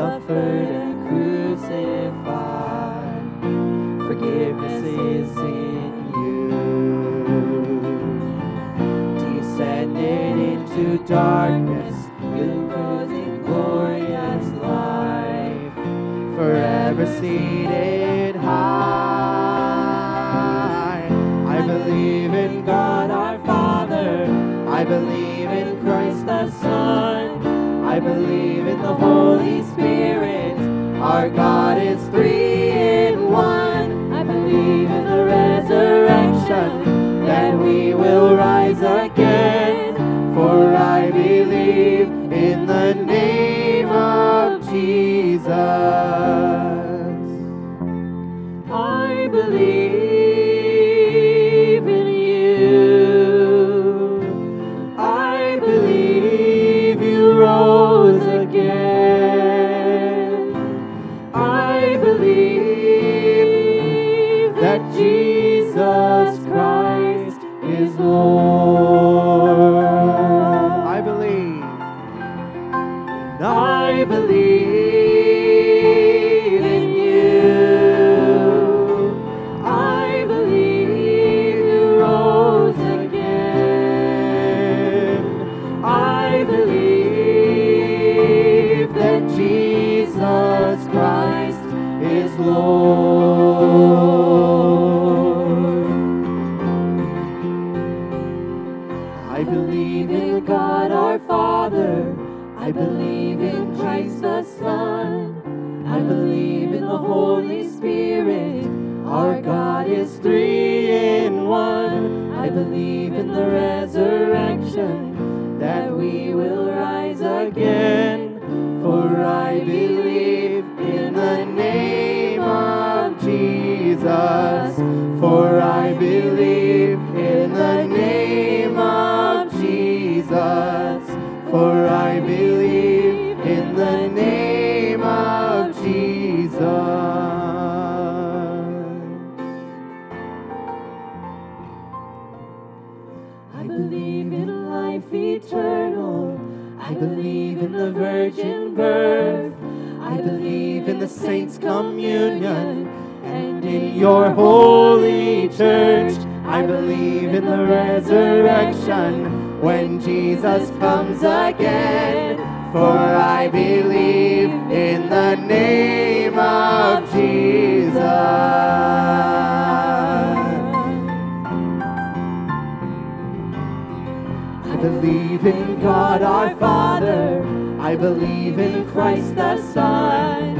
suffered and crucified. Forgiveness is in you. Descended into darkness, you causing glorious life. Forever seated high. I believe in God our Father. I believe the Holy Spirit. Our God is three in one. I believe in the resurrection, that we will rise again. For I believe in the name of Jesus. I believe communion and in your holy church. I believe in the resurrection when Jesus comes again. For I believe in the name of Jesus. I believe in God our Father. I believe in Christ the Son.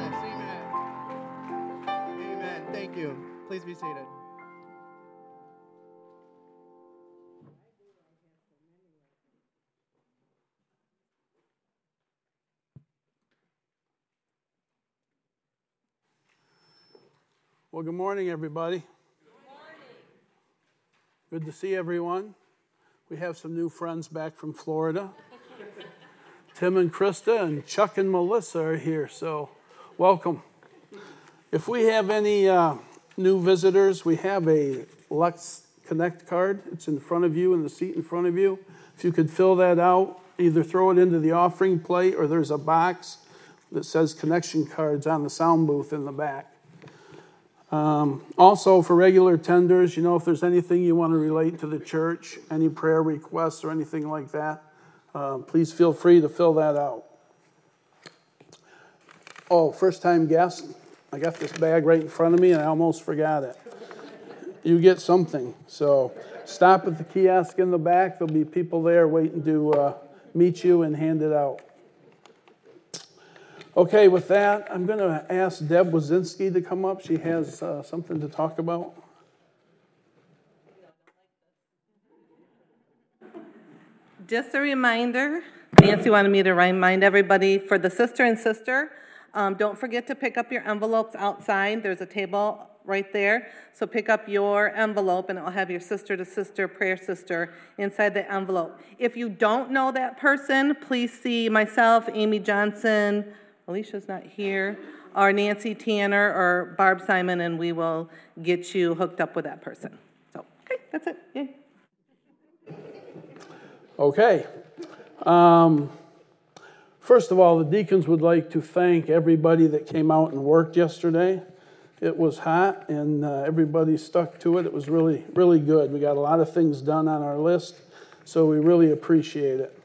Please be seated. Well, good morning, everybody. Good to see everyone. We have some new friends back from Florida. Tim and Krista and Chuck and Melissa are here, so welcome. If we have any uh, new visitors, we have a Lex Connect card. It's in front of you, in the seat in front of you. If you could fill that out, either throw it into the offering plate or there's a box that says connection cards on the sound booth in the back. Um, also, for regular tenders, you know, if there's anything you want to relate to the church, any prayer requests or anything like that, uh, please feel free to fill that out. Oh, first time guest, I got this bag right in front of me and I almost forgot it. You get something. So stop at the kiosk in the back. There'll be people there waiting to uh, meet you and hand it out. Okay, with that, I'm going to ask Deb Wazinski to come up. She has uh, something to talk about. Just a reminder, Nancy wanted me to remind everybody for the sister and sister, um, don't forget to pick up your envelopes outside. There's a table right there. So pick up your envelope and it'll have your sister to sister, prayer sister inside the envelope. If you don't know that person, please see myself, Amy Johnson, Alicia's not here, or Nancy Tanner or Barb Simon, and we will get you hooked up with that person. So, okay, that's it. Yay. Okay. Um, first of all, the deacons would like to thank everybody that came out and worked yesterday. It was hot and uh, everybody stuck to it. It was really, really good. We got a lot of things done on our list, so we really appreciate it.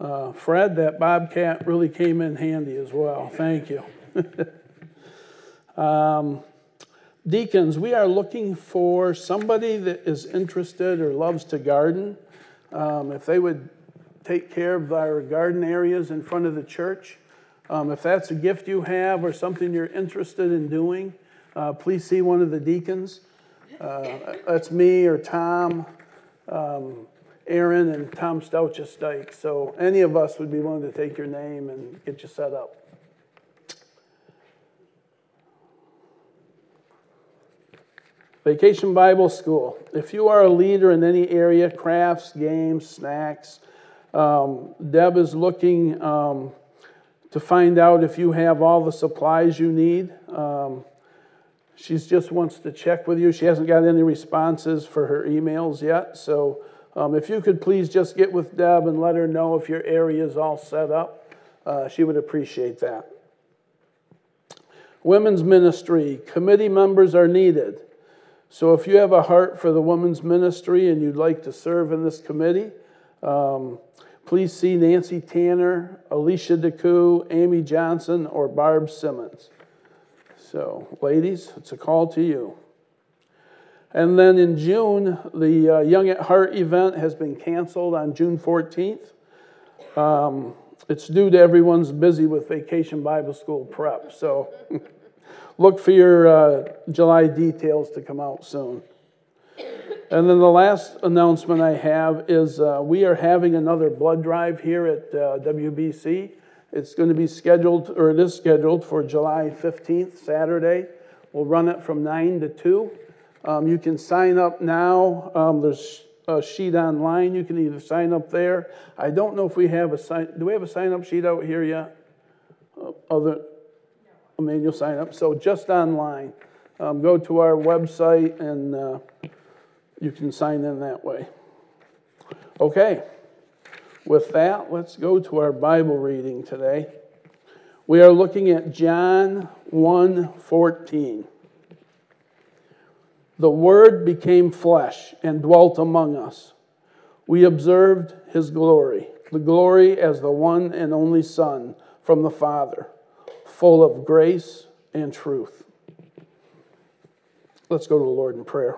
Uh, Fred, that Bobcat really came in handy as well. Thank you. um, deacons, we are looking for somebody that is interested or loves to garden. Um, if they would take care of our garden areas in front of the church, um, if that's a gift you have or something you're interested in doing, uh, please see one of the deacons. Uh, that's me or Tom. Um, Aaron and Tom Stouchus Dyke. So any of us would be willing to take your name and get you set up. Vacation Bible School. If you are a leader in any area, crafts, games, snacks, um, Deb is looking um, to find out if you have all the supplies you need. Um, she just wants to check with you. She hasn't got any responses for her emails yet, so um, if you could please just get with Deb and let her know if your area is all set up, uh, she would appreciate that. Women's ministry, committee members are needed. So if you have a heart for the women's ministry and you'd like to serve in this committee, um, please see Nancy Tanner, Alicia DeCou, Amy Johnson, or Barb Simmons. So, ladies, it's a call to you. And then in June, the uh, Young at Heart event has been canceled on June 14th. Um, it's due to everyone's busy with Vacation Bible School prep. So look for your uh, July details to come out soon. And then the last announcement I have is uh, we are having another blood drive here at uh, WBC. It's going to be scheduled, or it is scheduled for July 15th, Saturday. We'll run it from 9 to 2. Um, you can sign up now. Um, there's a sheet online. You can either sign up there. I don't know if we have a sign. Do we have a sign up sheet out here yet? Uh, other a manual sign up. So just online. Um, go to our website and uh, you can sign in that way. Okay. With that, let's go to our Bible reading today. We are looking at John 1 14. The Word became flesh and dwelt among us. We observed his glory, the glory as the one and only Son from the Father, full of grace and truth. Let's go to the Lord in prayer.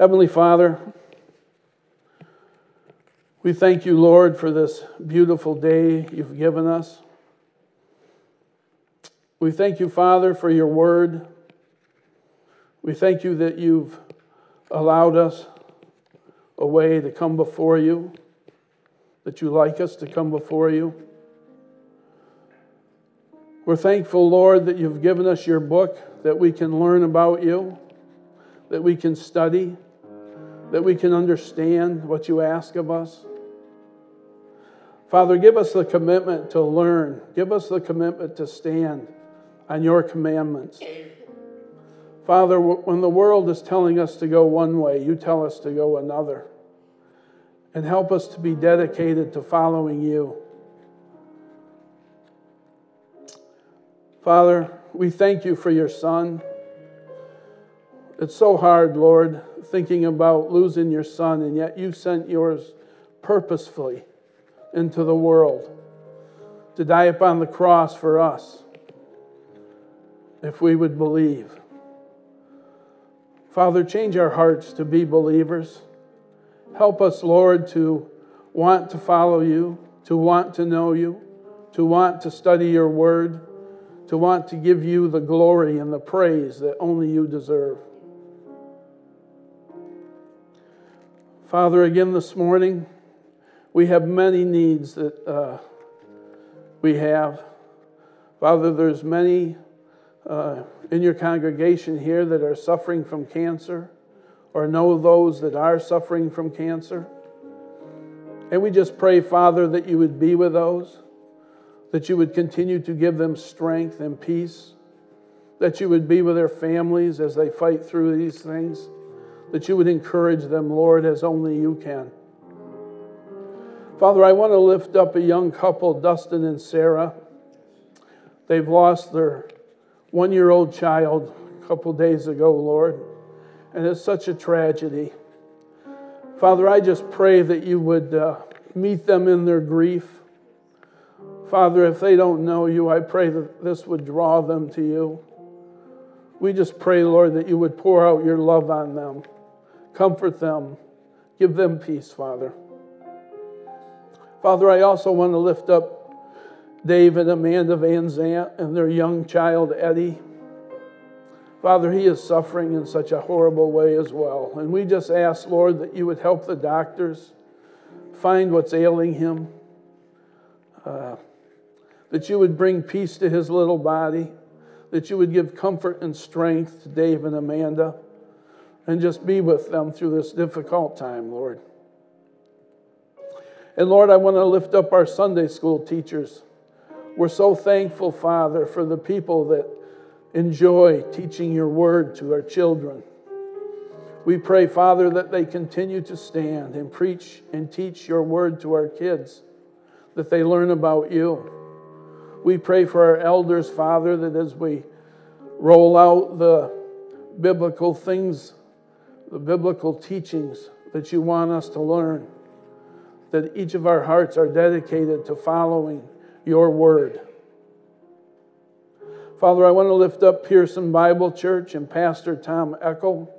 Heavenly Father, we thank you, Lord, for this beautiful day you've given us. We thank you, Father, for your word. We thank you that you've allowed us a way to come before you, that you like us to come before you. We're thankful, Lord, that you've given us your book, that we can learn about you, that we can study, that we can understand what you ask of us. Father, give us the commitment to learn, give us the commitment to stand on your commandments. Father, when the world is telling us to go one way, you tell us to go another. And help us to be dedicated to following you. Father, we thank you for your son. It's so hard, Lord, thinking about losing your son, and yet you sent yours purposefully into the world to die upon the cross for us if we would believe. Father, change our hearts to be believers. Help us, Lord, to want to follow you, to want to know you, to want to study your word, to want to give you the glory and the praise that only you deserve. Father, again this morning, we have many needs that uh, we have. Father, there's many uh, in your congregation here that are suffering from cancer or know those that are suffering from cancer. And we just pray, Father, that you would be with those, that you would continue to give them strength and peace, that you would be with their families as they fight through these things, that you would encourage them, Lord, as only you can. Father, I want to lift up a young couple, Dustin and Sarah. They've lost their one year old child a couple days ago, Lord, and it's such a tragedy. Father, I just pray that you would uh, meet them in their grief. Father, if they don't know you, I pray that this would draw them to you. We just pray, Lord, that you would pour out your love on them, comfort them, give them peace, Father. Father, I also want to lift up Dave and Amanda Van Zant and their young child, Eddie. Father, he is suffering in such a horrible way as well. And we just ask, Lord, that you would help the doctors find what's ailing him, uh, that you would bring peace to his little body, that you would give comfort and strength to Dave and Amanda, and just be with them through this difficult time, Lord. And Lord, I want to lift up our Sunday school teachers. We're so thankful, Father, for the people that enjoy teaching your word to our children. We pray, Father, that they continue to stand and preach and teach your word to our kids, that they learn about you. We pray for our elders, Father, that as we roll out the biblical things, the biblical teachings that you want us to learn, that each of our hearts are dedicated to following your word. Father, I want to lift up Pearson Bible Church and Pastor Tom Eckel.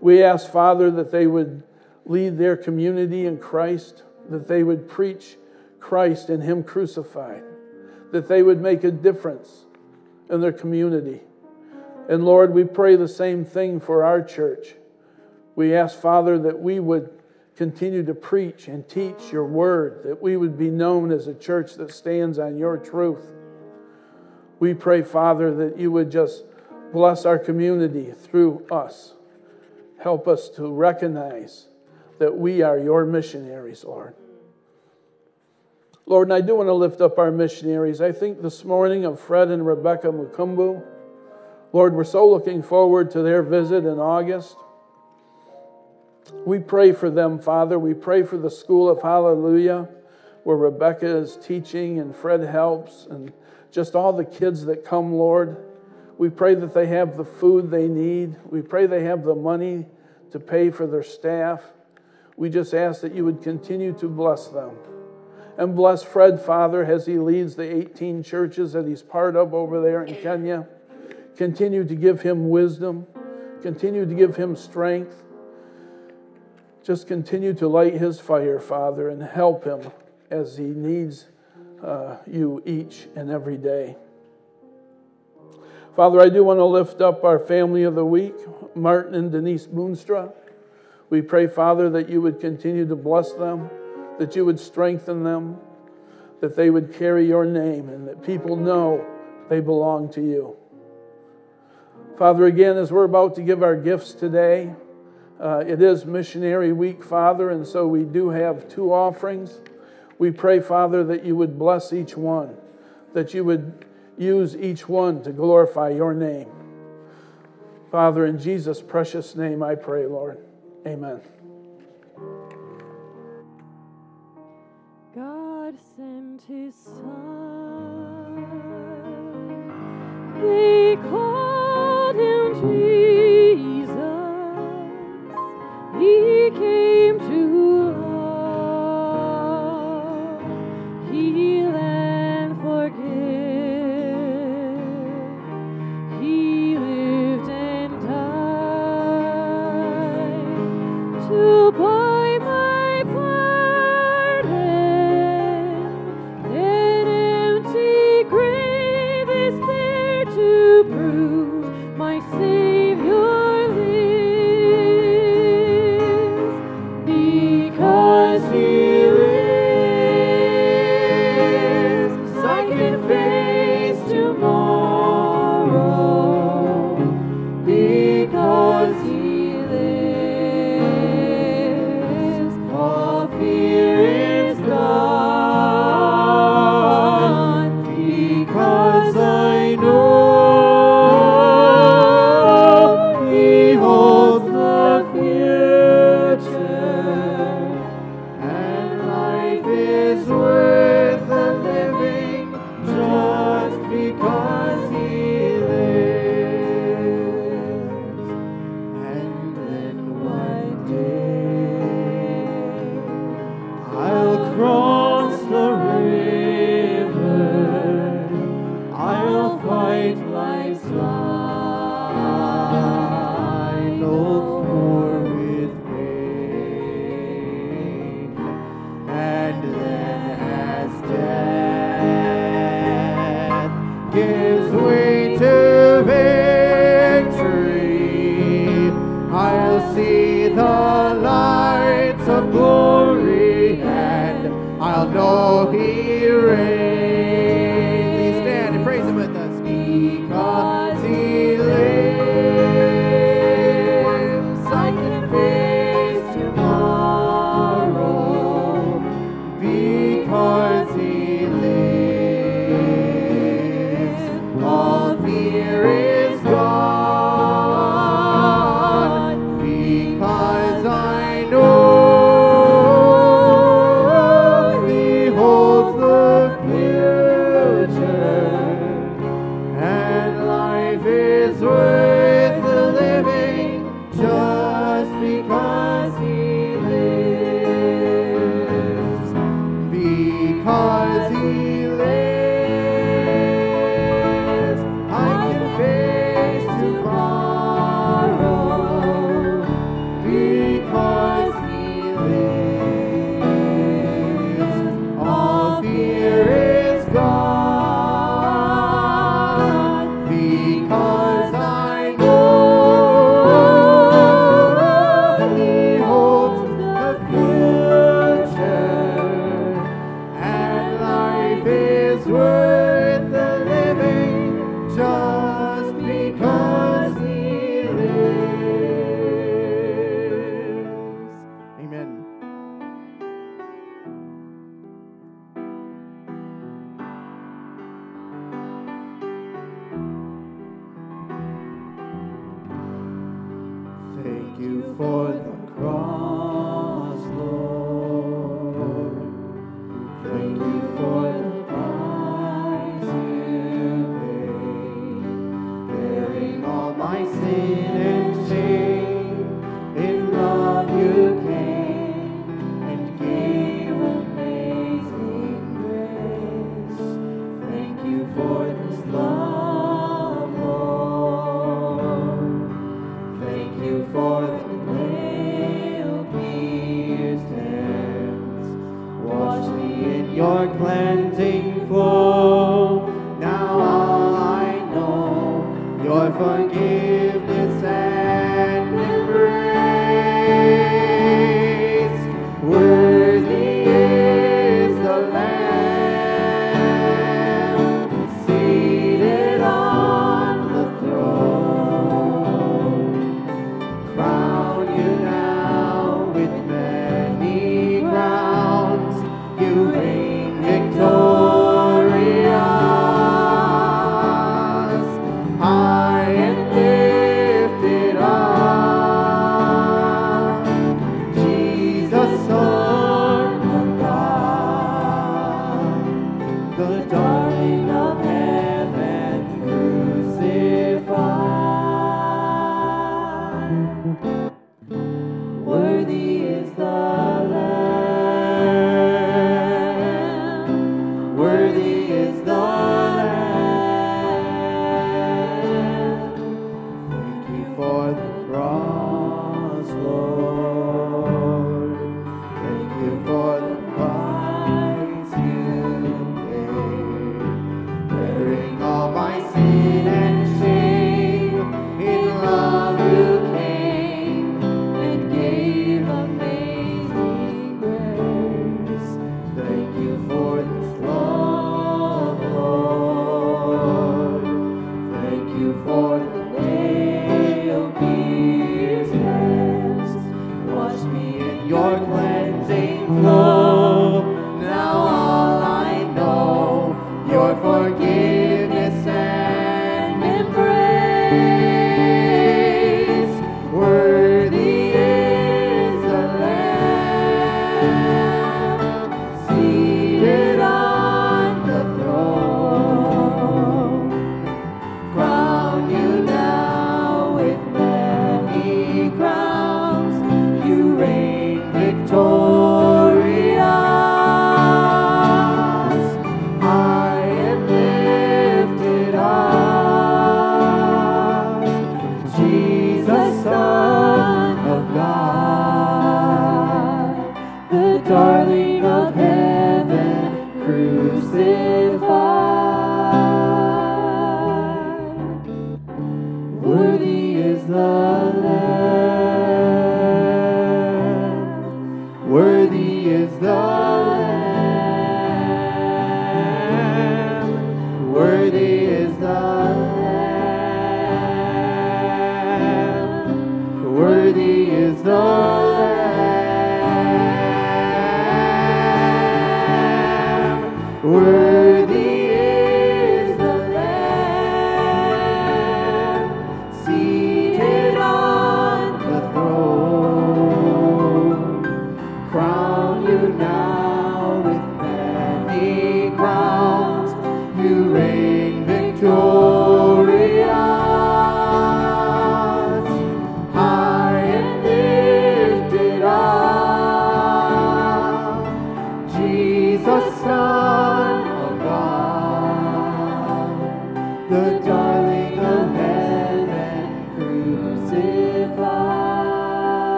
We ask, Father, that they would lead their community in Christ, that they would preach Christ and Him crucified, that they would make a difference in their community. And Lord, we pray the same thing for our church. We ask, Father, that we would continue to preach and teach your word, that we would be known as a church that stands on your truth. We pray, Father, that you would just bless our community through us. Help us to recognize that we are your missionaries, Lord. Lord, and I do want to lift up our missionaries. I think this morning of Fred and Rebecca Mukumbu. Lord, we're so looking forward to their visit in August. We pray for them, Father. We pray for the School of Hallelujah, where Rebecca is teaching and Fred helps, and just all the kids that come, Lord. We pray that they have the food they need. We pray they have the money to pay for their staff. We just ask that you would continue to bless them. And bless Fred, Father, as he leads the 18 churches that he's part of over there in Kenya. Continue to give him wisdom, continue to give him strength. Just continue to light his fire, Father, and help him as he needs uh, you each and every day. Father, I do want to lift up our family of the week, Martin and Denise Moonstra. We pray, Father, that you would continue to bless them, that you would strengthen them, that they would carry your name, and that people know they belong to you. Father, again, as we're about to give our gifts today, uh, it is Missionary Week, Father, and so we do have two offerings. We pray, Father, that you would bless each one, that you would use each one to glorify your name. Father, in Jesus' precious name I pray, Lord. Amen. God sent his son They called him Jesus. He came to and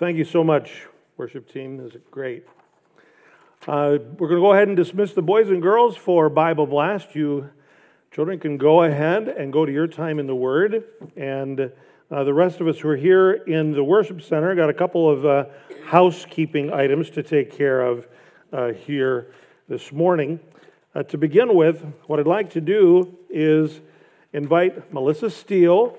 Thank you so much, worship team. This is great. Uh, we're going to go ahead and dismiss the boys and girls for Bible Blast. You children can go ahead and go to your time in the Word. And uh, the rest of us who are here in the worship center got a couple of uh, housekeeping items to take care of uh, here this morning. Uh, to begin with, what I'd like to do is invite Melissa Steele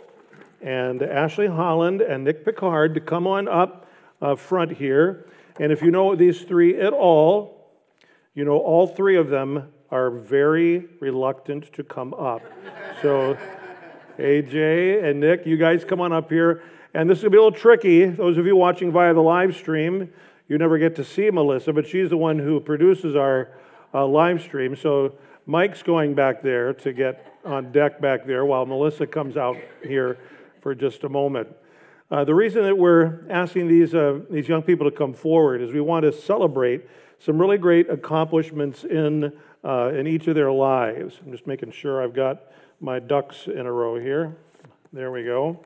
and Ashley Holland and Nick Picard to come on up uh, front here. And if you know these three at all, you know all three of them are very reluctant to come up. So, AJ and Nick, you guys come on up here. And this is going to be a little tricky. Those of you watching via the live stream, you never get to see Melissa, but she's the one who produces our uh, live stream. So, Mike's going back there to get on deck back there while Melissa comes out here for just a moment. Uh, the reason that we're asking these, uh, these young people to come forward is we want to celebrate some really great accomplishments in, uh, in each of their lives. I'm just making sure I've got my ducks in a row here. There we go.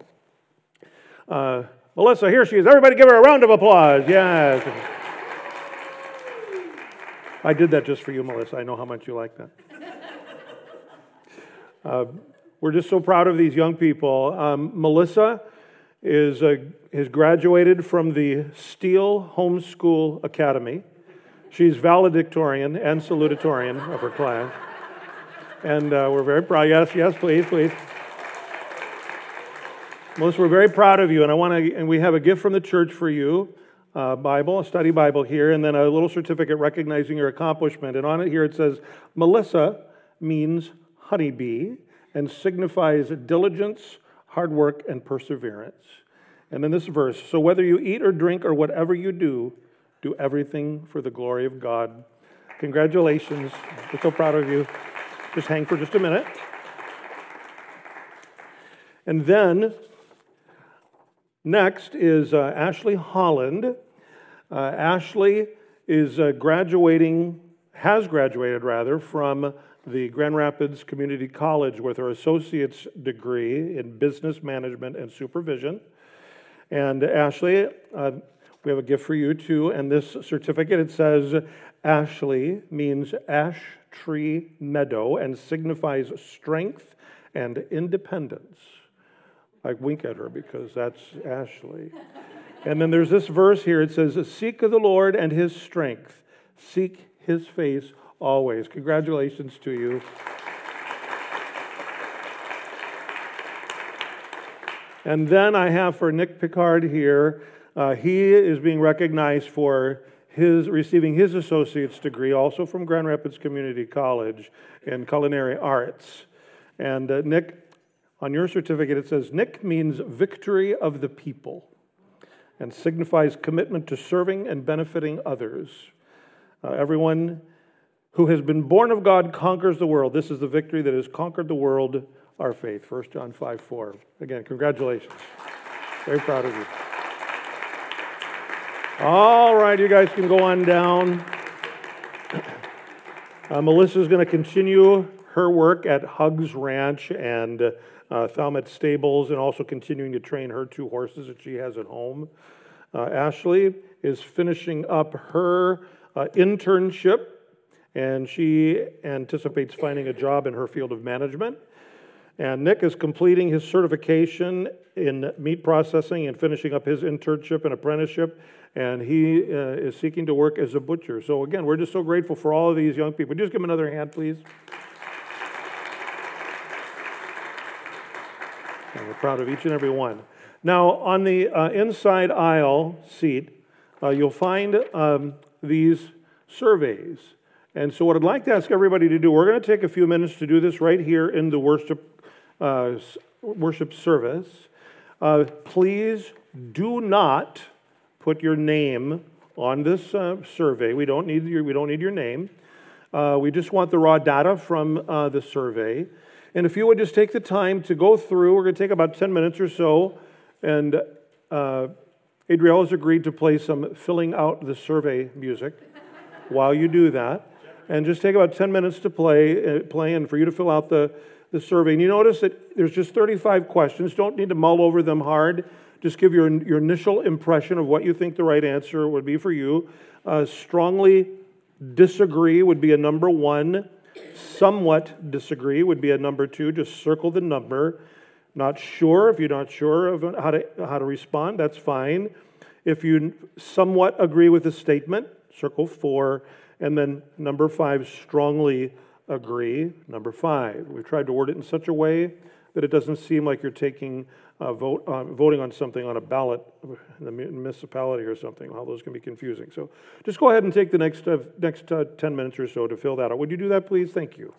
Uh, Melissa, here she is. Everybody give her a round of applause. Yes. I did that just for you, Melissa. I know how much you like that. Uh, we're just so proud of these young people. Um, Melissa is, uh, has graduated from the Steele Homeschool Academy. She's valedictorian and salutatorian of her class. And uh, we're very proud. Yes, yes, please, please. Melissa, we're very proud of you, and I want to. And we have a gift from the church for you, uh, Bible, a study Bible here, and then a little certificate recognizing your accomplishment. And on it here it says, Melissa means honeybee and signifies diligence, hard work, and perseverance. And then this verse So whether you eat or drink or whatever you do, do everything for the glory of God. Congratulations. We're so proud of you. Just hang for just a minute. And then next is uh, Ashley Holland. Uh, Ashley is uh, graduating, has graduated rather, from the Grand Rapids Community College with her associate's degree in business management and supervision. And Ashley, uh, we have a gift for you too. And this certificate, it says Ashley means ash tree meadow and signifies strength and independence. I wink at her because that's Ashley. And then there's this verse here. It says, Seek of the Lord and his strength, seek his face always. Congratulations to you. And then I have for Nick Picard here, uh, he is being recognized for his receiving his associate's degree, also from Grand Rapids Community College in culinary arts. And uh, Nick, on your certificate, it says Nick means victory of the people and signifies commitment to serving and benefiting others. Uh, everyone who has been born of God conquers the world. This is the victory that has conquered the world, our faith. 1 John 5 4. Again, congratulations. Very proud of you. All right, you guys can go on down. Uh, Melissa's going to continue her work at Hugs Ranch and uh, Thalmet Stables, and also continuing to train her two horses that she has at home. Uh, Ashley is finishing up her uh, internship, and she anticipates finding a job in her field of management. And Nick is completing his certification in meat processing and finishing up his internship and apprenticeship. And he uh, is seeking to work as a butcher. So, again, we're just so grateful for all of these young people. Just give them another hand, please. And we're proud of each and every one. Now, on the uh, inside aisle seat, uh, you'll find um, these surveys. And so, what I'd like to ask everybody to do, we're going to take a few minutes to do this right here in the worship uh, worship service, uh, please do not put your name on this uh, survey. We don't need your, we don't need your name. Uh, we just want the raw data from uh, the survey. And if you would just take the time to go through, we're going to take about 10 minutes or so. And uh, Adriel has agreed to play some filling out the survey music while you do that. And just take about 10 minutes to play, play and for you to fill out the, the survey. And you notice that there's just 35 questions. Don't need to mull over them hard. Just give your, your initial impression of what you think the right answer would be for you. Uh, strongly disagree would be a number one. Somewhat disagree would be a number two. Just circle the number. Not sure, if you're not sure of how to, how to respond, that's fine. If you somewhat agree with the statement, circle four. And then number five, strongly agree. Number five, we've tried to word it in such a way that it doesn't seem like you're taking vote, uh, voting on something on a ballot in the municipality or something. All those can be confusing. So just go ahead and take the next, uh, next uh, 10 minutes or so to fill that out. Would you do that, please? Thank you.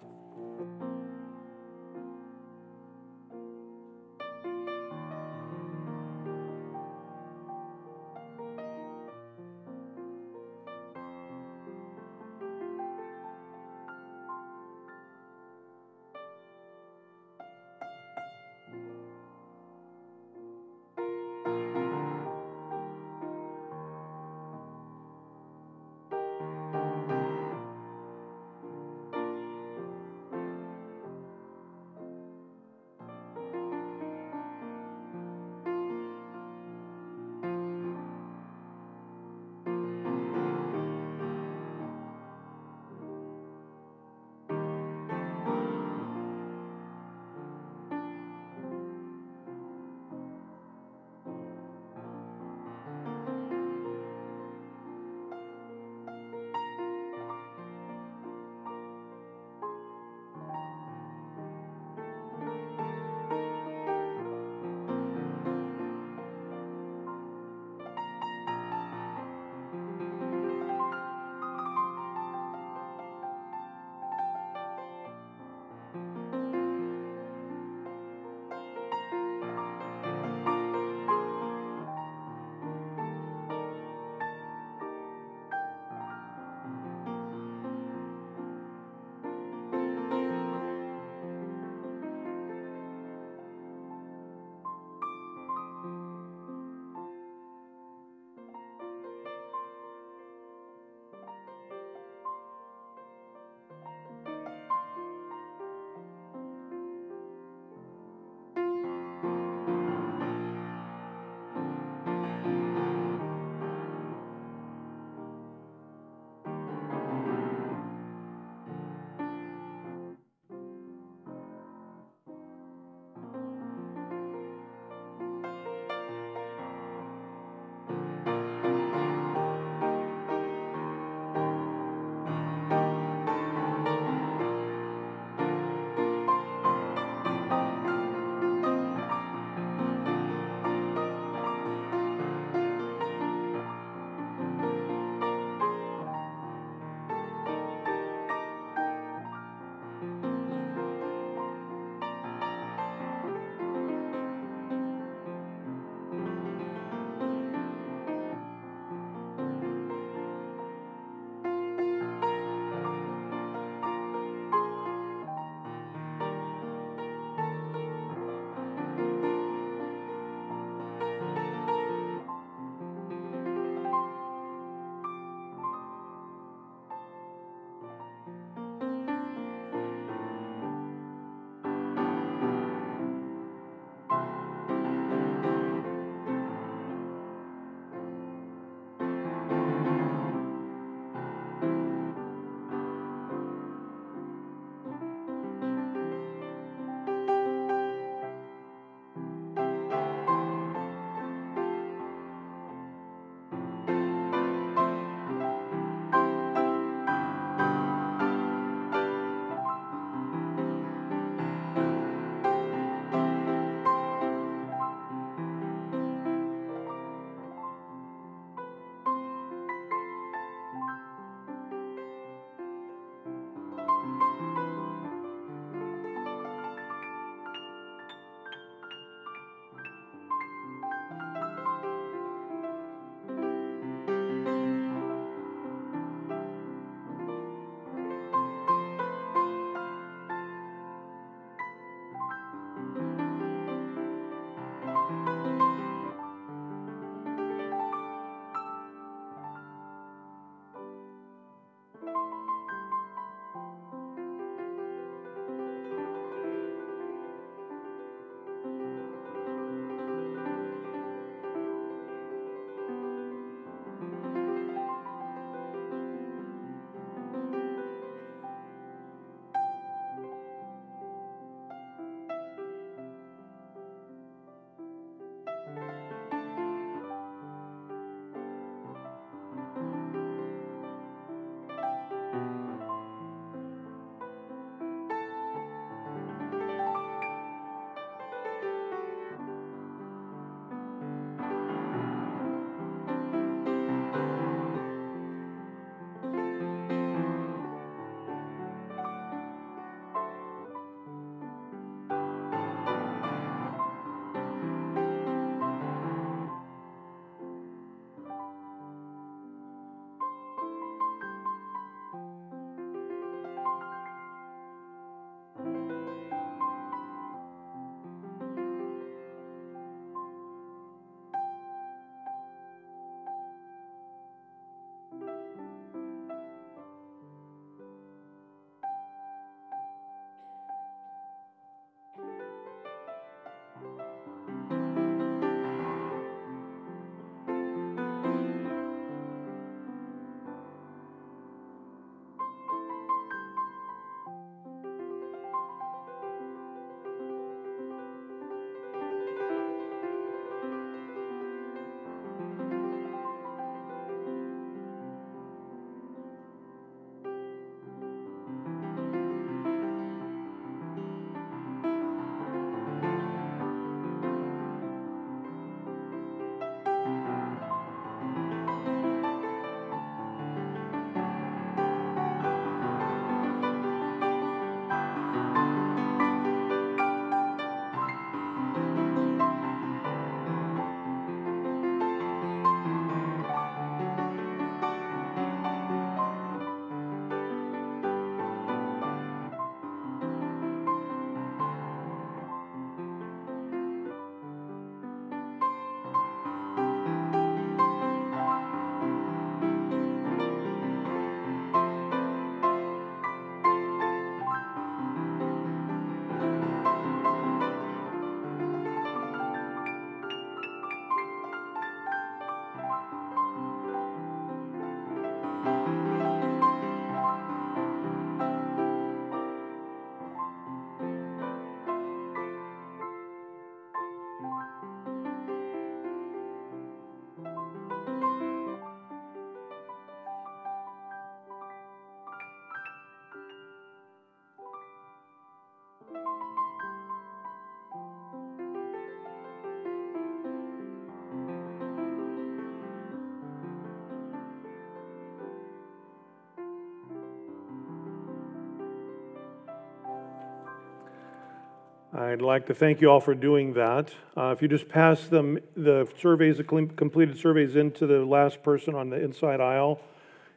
I'd like to thank you all for doing that. Uh, if you just pass them, the surveys, the completed surveys into the last person on the inside aisle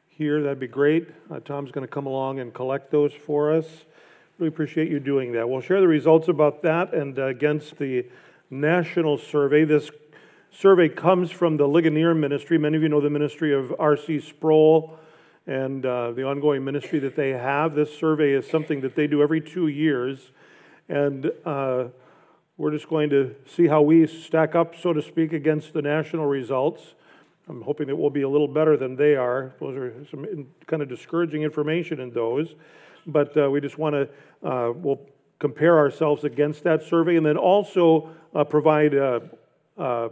here, that'd be great. Uh, Tom's going to come along and collect those for us. We appreciate you doing that. We'll share the results about that and uh, against the national survey. This survey comes from the Ligonier Ministry. Many of you know the ministry of R.C. Sproul and uh, the ongoing ministry that they have. This survey is something that they do every two years. And uh, we're just going to see how we stack up, so to speak, against the national results. I'm hoping that we'll be a little better than they are. Those are some kind of discouraging information in those but uh, we just want to, uh, we'll compare ourselves against that survey and then also uh, provide a, a,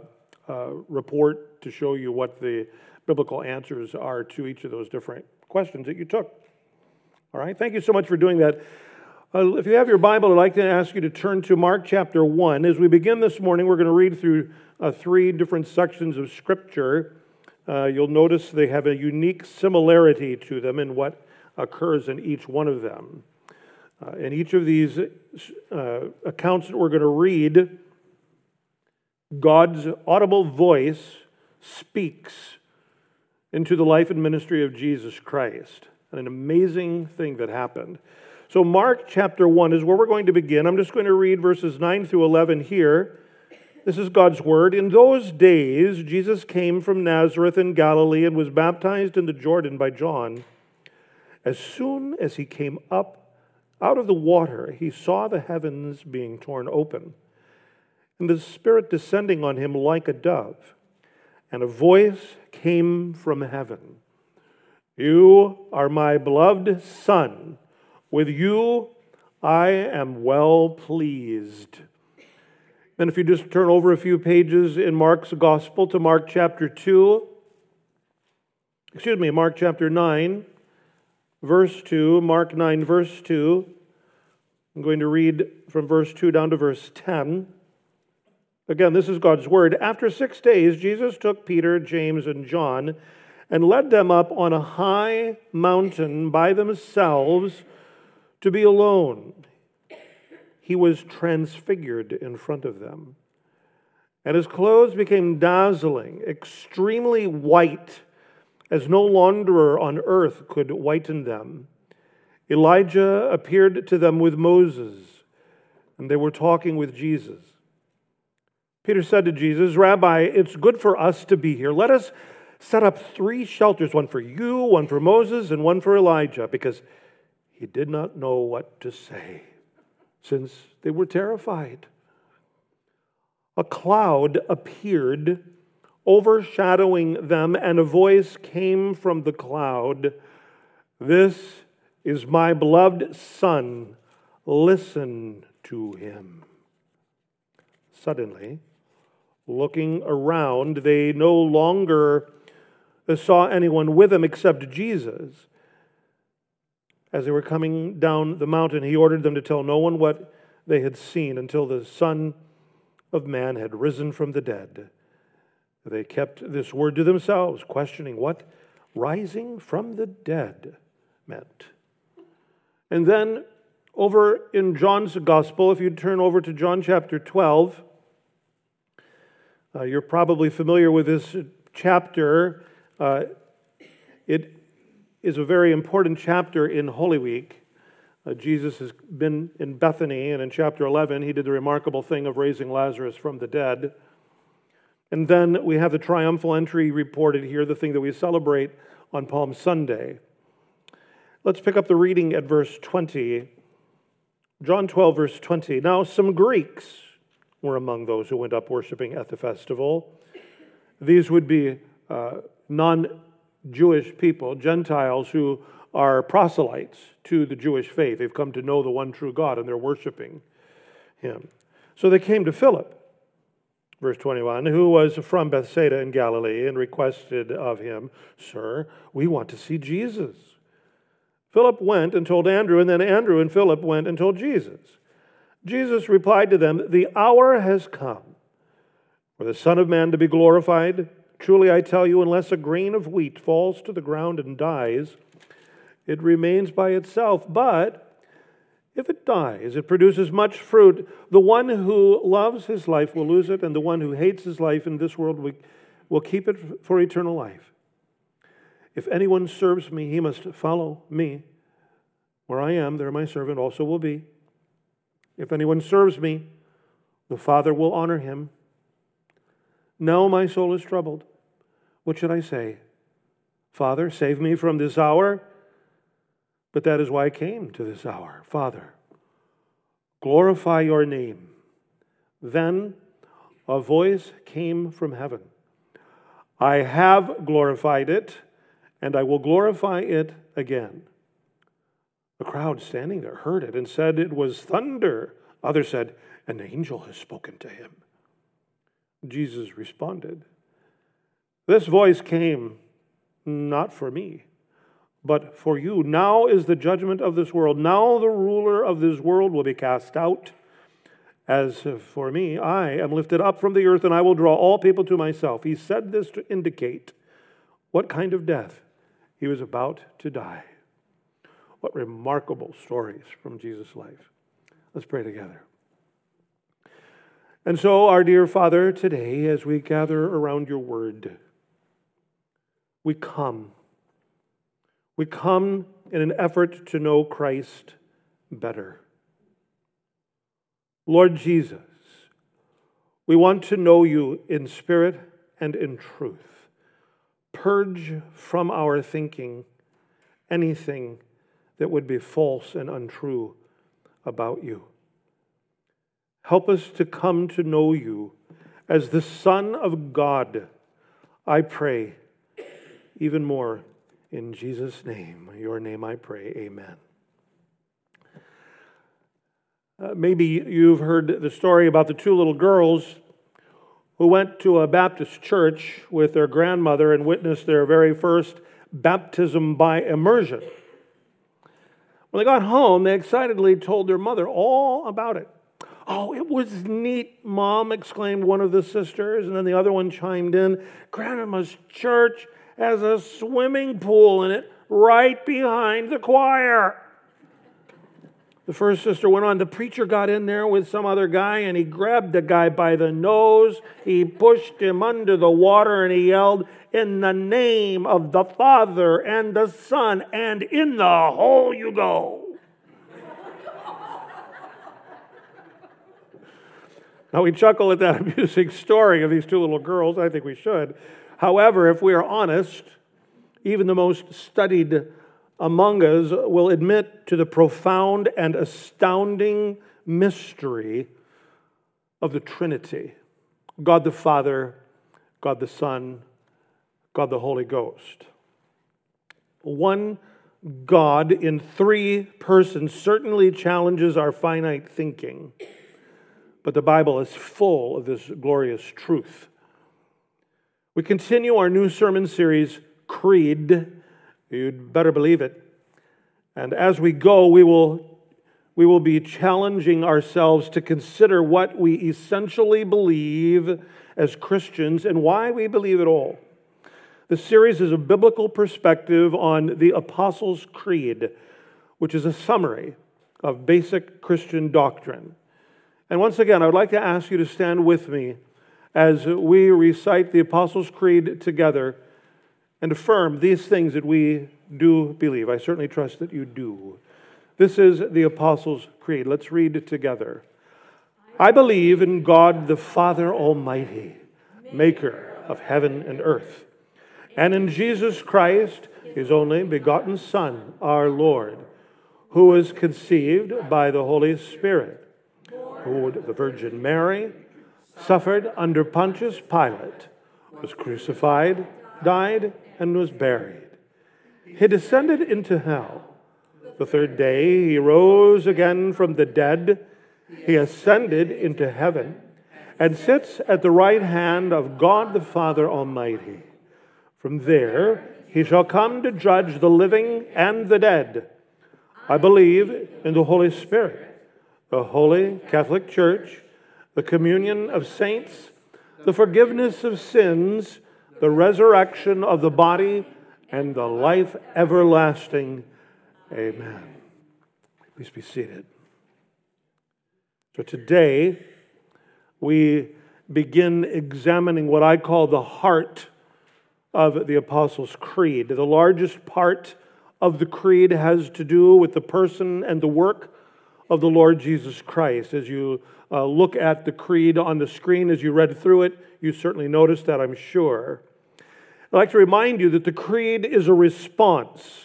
a, report to show you what the biblical answers are to each of those different questions that you took. All right, thank you so much for doing that. Uh, if you have your Bible, I'd like to ask you to turn to Mark chapter 1. As we begin this morning, we're going to read through uh, three different sections of Scripture. Uh, you'll notice they have a unique similarity to them in what occurs in each one of them. Uh, in each of these uh, accounts that we're going to read, God's audible voice speaks into the life and ministry of Jesus Christ. And an amazing thing that happened. So, Mark chapter 1 is where we're going to begin. I'm just going to read verses 9 through 11 here. This is God's word. In those days, Jesus came from Nazareth in Galilee and was baptized in the Jordan by John. As soon as he came up out of the water, he saw the heavens being torn open, and the Spirit descending on him like a dove. And a voice came from heaven You are my beloved Son. With you I am well pleased. And if you just turn over a few pages in Mark's Gospel to Mark chapter 2, excuse me, Mark chapter 9, verse 2, Mark 9, verse 2. I'm going to read from verse 2 down to verse 10. Again, this is God's word. After six days, Jesus took Peter, James, and John and led them up on a high mountain by themselves to be alone. He was transfigured in front of them, and his clothes became dazzling, extremely white as no launderer on earth could whiten them. Elijah appeared to them with Moses, and they were talking with Jesus. Peter said to Jesus, Rabbi, it's good for us to be here. Let us set up three shelters one for you, one for Moses, and one for Elijah, because he did not know what to say, since they were terrified. A cloud appeared overshadowing them, and a voice came from the cloud This is my beloved Son, listen to him. Suddenly, looking around, they no longer saw anyone with them except Jesus. As they were coming down the mountain, he ordered them to tell no one what they had seen until the Son of Man had risen from the dead. They kept this word to themselves, questioning what rising from the dead meant. And then over in John's gospel, if you turn over to John chapter 12, uh, you're probably familiar with this chapter. Uh, it is a very important chapter in Holy Week. Uh, Jesus has been in Bethany, and in chapter 11, he did the remarkable thing of raising Lazarus from the dead. And then we have the triumphal entry reported here, the thing that we celebrate on Palm Sunday. Let's pick up the reading at verse 20. John 12, verse 20. Now, some Greeks were among those who went up worshiping at the festival. These would be uh, non Jewish people, Gentiles who are proselytes to the Jewish faith. They've come to know the one true God and they're worshiping him. So they came to Philip Verse 21 Who was from Bethsaida in Galilee and requested of him, Sir, we want to see Jesus. Philip went and told Andrew, and then Andrew and Philip went and told Jesus. Jesus replied to them, The hour has come for the Son of Man to be glorified. Truly I tell you, unless a grain of wheat falls to the ground and dies, it remains by itself. But If it dies, it produces much fruit. The one who loves his life will lose it, and the one who hates his life in this world will, keep it for eternal life. If anyone serves me, he must follow me. Where I am, there my servant also will be. If anyone serves me, the Father will honor him. Now my soul is troubled. What should I say? Father, save me from this hour. But that is why I came to this hour. Father, glorify your name. Then a voice came from heaven I have glorified it, and I will glorify it again. The crowd standing there heard it and said it was thunder. Others said, An angel has spoken to him. Jesus responded, This voice came not for me but for you. Now is the judgment of this world. Now the ruler of this world will be cast out. As for me, I am lifted up from the earth, and I will draw all people to myself. He said this to indicate what kind of death he was about to die. What remarkable stories from Jesus' life. Let's pray together. And so, our dear Father, today, as we gather around your word, we come we come in an effort to know Christ better. Lord Jesus, we want to know you in spirit and in truth. Purge from our thinking anything that would be false and untrue about you. Help us to come to know you as the Son of God, I pray, even more in Jesus' name, your name I pray, amen. Uh, maybe you've heard the story about the two little girls who went to a Baptist church with their grandmother and witnessed their very first baptism by immersion. When they got home, they excitedly told their mother all about it. Oh, it was neat, Mom, exclaimed one of the sisters, and then the other one chimed in. Grandma's church has a swimming pool in it right behind the choir. The first sister went on. The preacher got in there with some other guy and he grabbed the guy by the nose. He pushed him under the water and he yelled, In the name of the Father and the Son, and in the hole you go. Now we chuckle at that amusing story of these two little girls. I think we should. However, if we are honest, even the most studied among us will admit to the profound and astounding mystery of the Trinity God the Father, God the Son, God the Holy Ghost. One God in three persons certainly challenges our finite thinking, but the Bible is full of this glorious truth. We continue our new sermon series, Creed. You'd better believe it. And as we go, we will, we will be challenging ourselves to consider what we essentially believe as Christians and why we believe it all. The series is a biblical perspective on the Apostles' Creed, which is a summary of basic Christian doctrine. And once again, I would like to ask you to stand with me as we recite the Apostles' Creed together and affirm these things that we do believe. I certainly trust that you do. This is the Apostles' Creed. Let's read together. I believe in God the Father Almighty, maker of heaven and earth, and in Jesus Christ, his only begotten Son, our Lord, who was conceived by the Holy Spirit, who the Virgin Mary suffered under Pontius Pilate, was crucified, died, and was buried. He descended into hell. The third day he rose again from the dead. He ascended into heaven and sits at the right hand of God the Father Almighty. From there he shall come to judge the living and the dead. I believe in the Holy Spirit, the holy Catholic Church the communion of saints, the forgiveness of sins, the resurrection of the body, and the life everlasting. Amen. Please be seated. So today, we begin examining what I call the heart of the Apostles' Creed. The largest part of the creed has to do with the person and the work of the Lord Jesus Christ. As you uh, look at the creed on the screen, as you read through it, you certainly noticed that, I'm sure. I'd like to remind you that the creed is a response.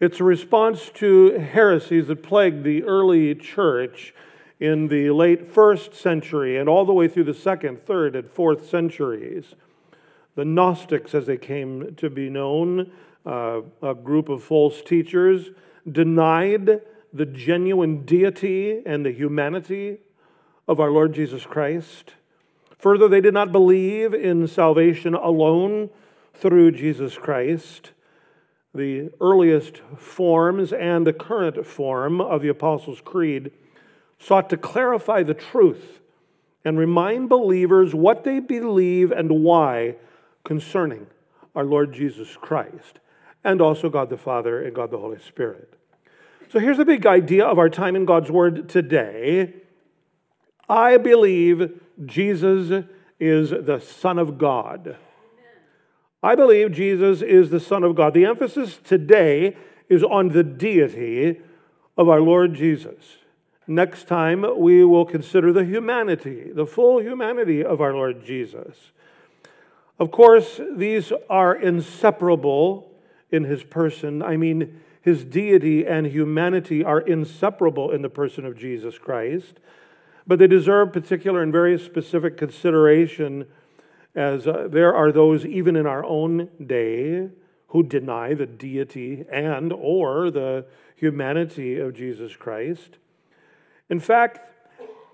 It's a response to heresies that plagued the early church in the late first century and all the way through the second, third, and fourth centuries. The Gnostics, as they came to be known, uh, a group of false teachers, denied the genuine deity and the humanity of our Lord Jesus Christ. Further, they did not believe in salvation alone through Jesus Christ. The earliest forms and the current form of the Apostles' Creed sought to clarify the truth and remind believers what they believe and why concerning our Lord Jesus Christ and also God the Father and God the Holy Spirit. So here's the big idea of our time in God's Word today. I believe Jesus is the Son of God. I believe Jesus is the Son of God. The emphasis today is on the deity of our Lord Jesus. Next time, we will consider the humanity, the full humanity of our Lord Jesus. Of course, these are inseparable in his person. I mean, his deity and humanity are inseparable in the person of Jesus Christ, but they deserve particular and very specific consideration as uh, there are those even in our own day who deny the deity and or the humanity of Jesus Christ. In fact,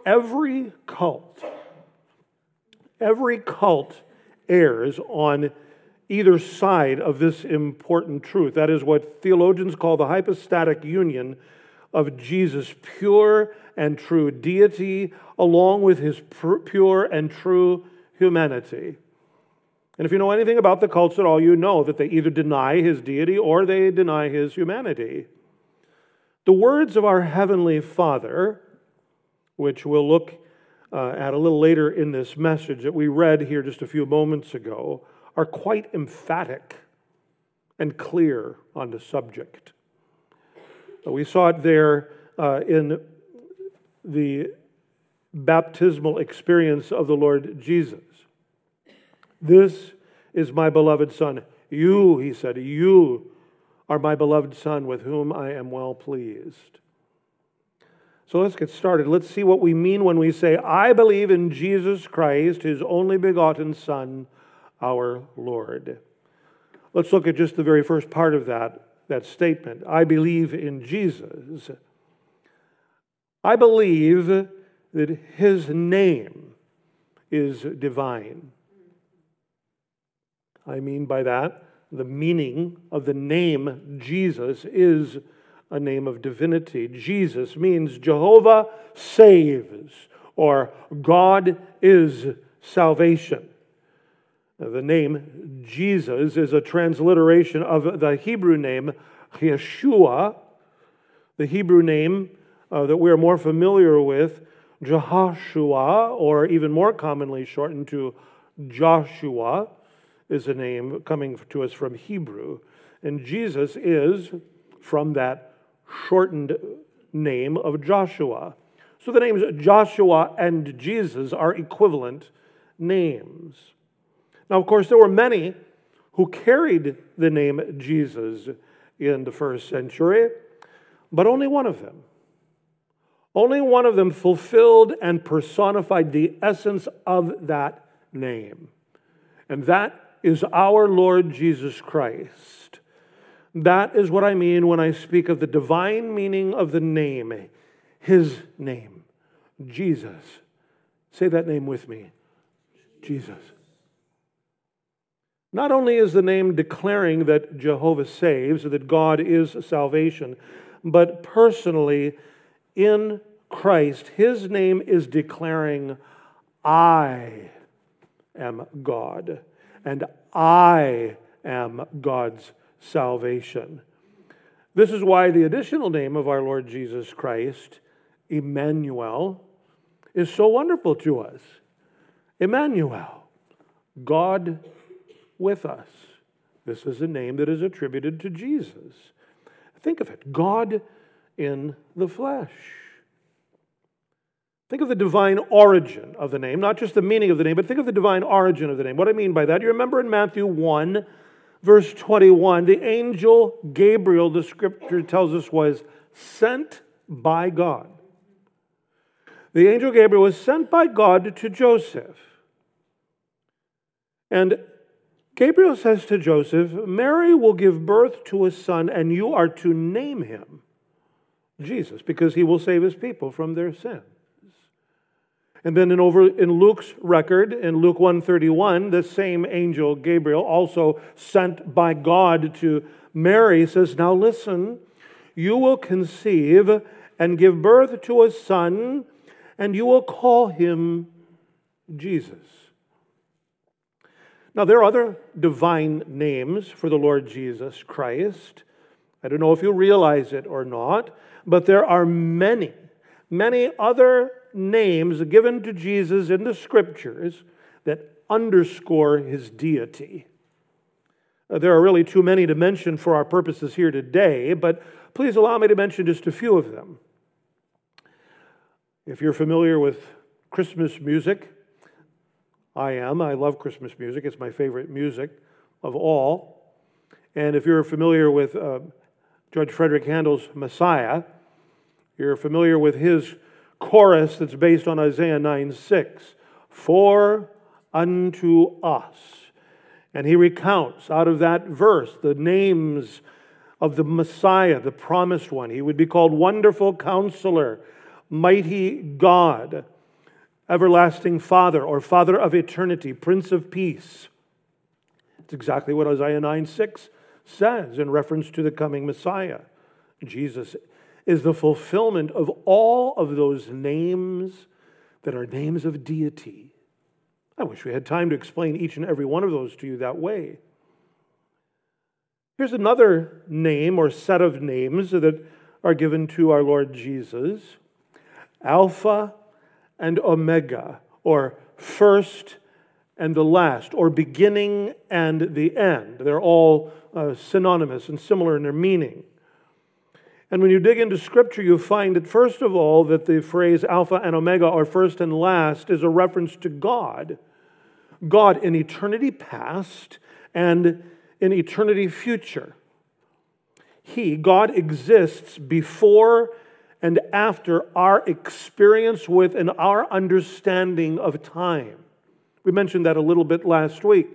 every cult every cult errs on either side of this important truth. That is what theologians call the hypostatic union of Jesus' pure and true deity along with his pure and true humanity. And if you know anything about the cults at all, you know that they either deny his deity or they deny his humanity. The words of our Heavenly Father, which we'll look uh, at a little later in this message that we read here just a few moments ago, are quite emphatic and clear on the subject. We saw it there uh, in the baptismal experience of the Lord Jesus. This is my beloved Son. You, he said, you are my beloved Son with whom I am well pleased. So let's get started. Let's see what we mean when we say, I believe in Jesus Christ, his only begotten Son our Lord. Let's look at just the very first part of that, that statement. I believe in Jesus. I believe that his name is divine. I mean by that, the meaning of the name Jesus is a name of divinity. Jesus means Jehovah saves, or God is salvation. The name Jesus is a transliteration of the Hebrew name Yeshua, the Hebrew name uh, that we're more familiar with, Jehoshua, or even more commonly shortened to Joshua, is a name coming to us from Hebrew. And Jesus is from that shortened name of Joshua. So the names Joshua and Jesus are equivalent names. Now, of course, there were many who carried the name Jesus in the first century, but only one of them. Only one of them fulfilled and personified the essence of that name. And that is our Lord Jesus Christ. That is what I mean when I speak of the divine meaning of the name, his name, Jesus. Say that name with me Jesus. Not only is the name declaring that Jehovah saves, that God is salvation, but personally in Christ, his name is declaring, I am God, and I am God's salvation. This is why the additional name of our Lord Jesus Christ, Emmanuel, is so wonderful to us. Emmanuel, God with us. This is a name that is attributed to Jesus. Think of it God in the flesh. Think of the divine origin of the name, not just the meaning of the name, but think of the divine origin of the name. What I mean by that, you remember in Matthew 1, verse 21, the angel Gabriel, the scripture tells us, was sent by God. The angel Gabriel was sent by God to Joseph. And Gabriel says to Joseph, Mary will give birth to a son, and you are to name him Jesus, because he will save his people from their sins. And then in over in Luke's record, in Luke 131, the same angel Gabriel, also sent by God to Mary, says, Now listen, you will conceive and give birth to a son, and you will call him Jesus. Now, there are other divine names for the Lord Jesus Christ. I don't know if you realize it or not, but there are many, many other names given to Jesus in the scriptures that underscore his deity. There are really too many to mention for our purposes here today, but please allow me to mention just a few of them. If you're familiar with Christmas music, I am. I love Christmas music. It's my favorite music of all. And if you're familiar with uh, George Frederick Handel's Messiah, you're familiar with his chorus that's based on Isaiah 9 6. For unto us. And he recounts out of that verse the names of the Messiah, the promised one. He would be called Wonderful Counselor, Mighty God everlasting Father or Father of eternity, Prince of Peace. It's exactly what Isaiah 9 6 says in reference to the coming Messiah. Jesus is the fulfillment of all of those names that are names of deity. I wish we had time to explain each and every one of those to you that way. Here's another name or set of names that are given to our Lord Jesus Alpha and Omega, or first and the last, or beginning and the end. They're all uh, synonymous and similar in their meaning. And when you dig into Scripture, you find that, first of all, that the phrase Alpha and Omega, or first and last, is a reference to God. God in eternity past and in eternity future. He, God, exists before and after our experience with and our understanding of time. We mentioned that a little bit last week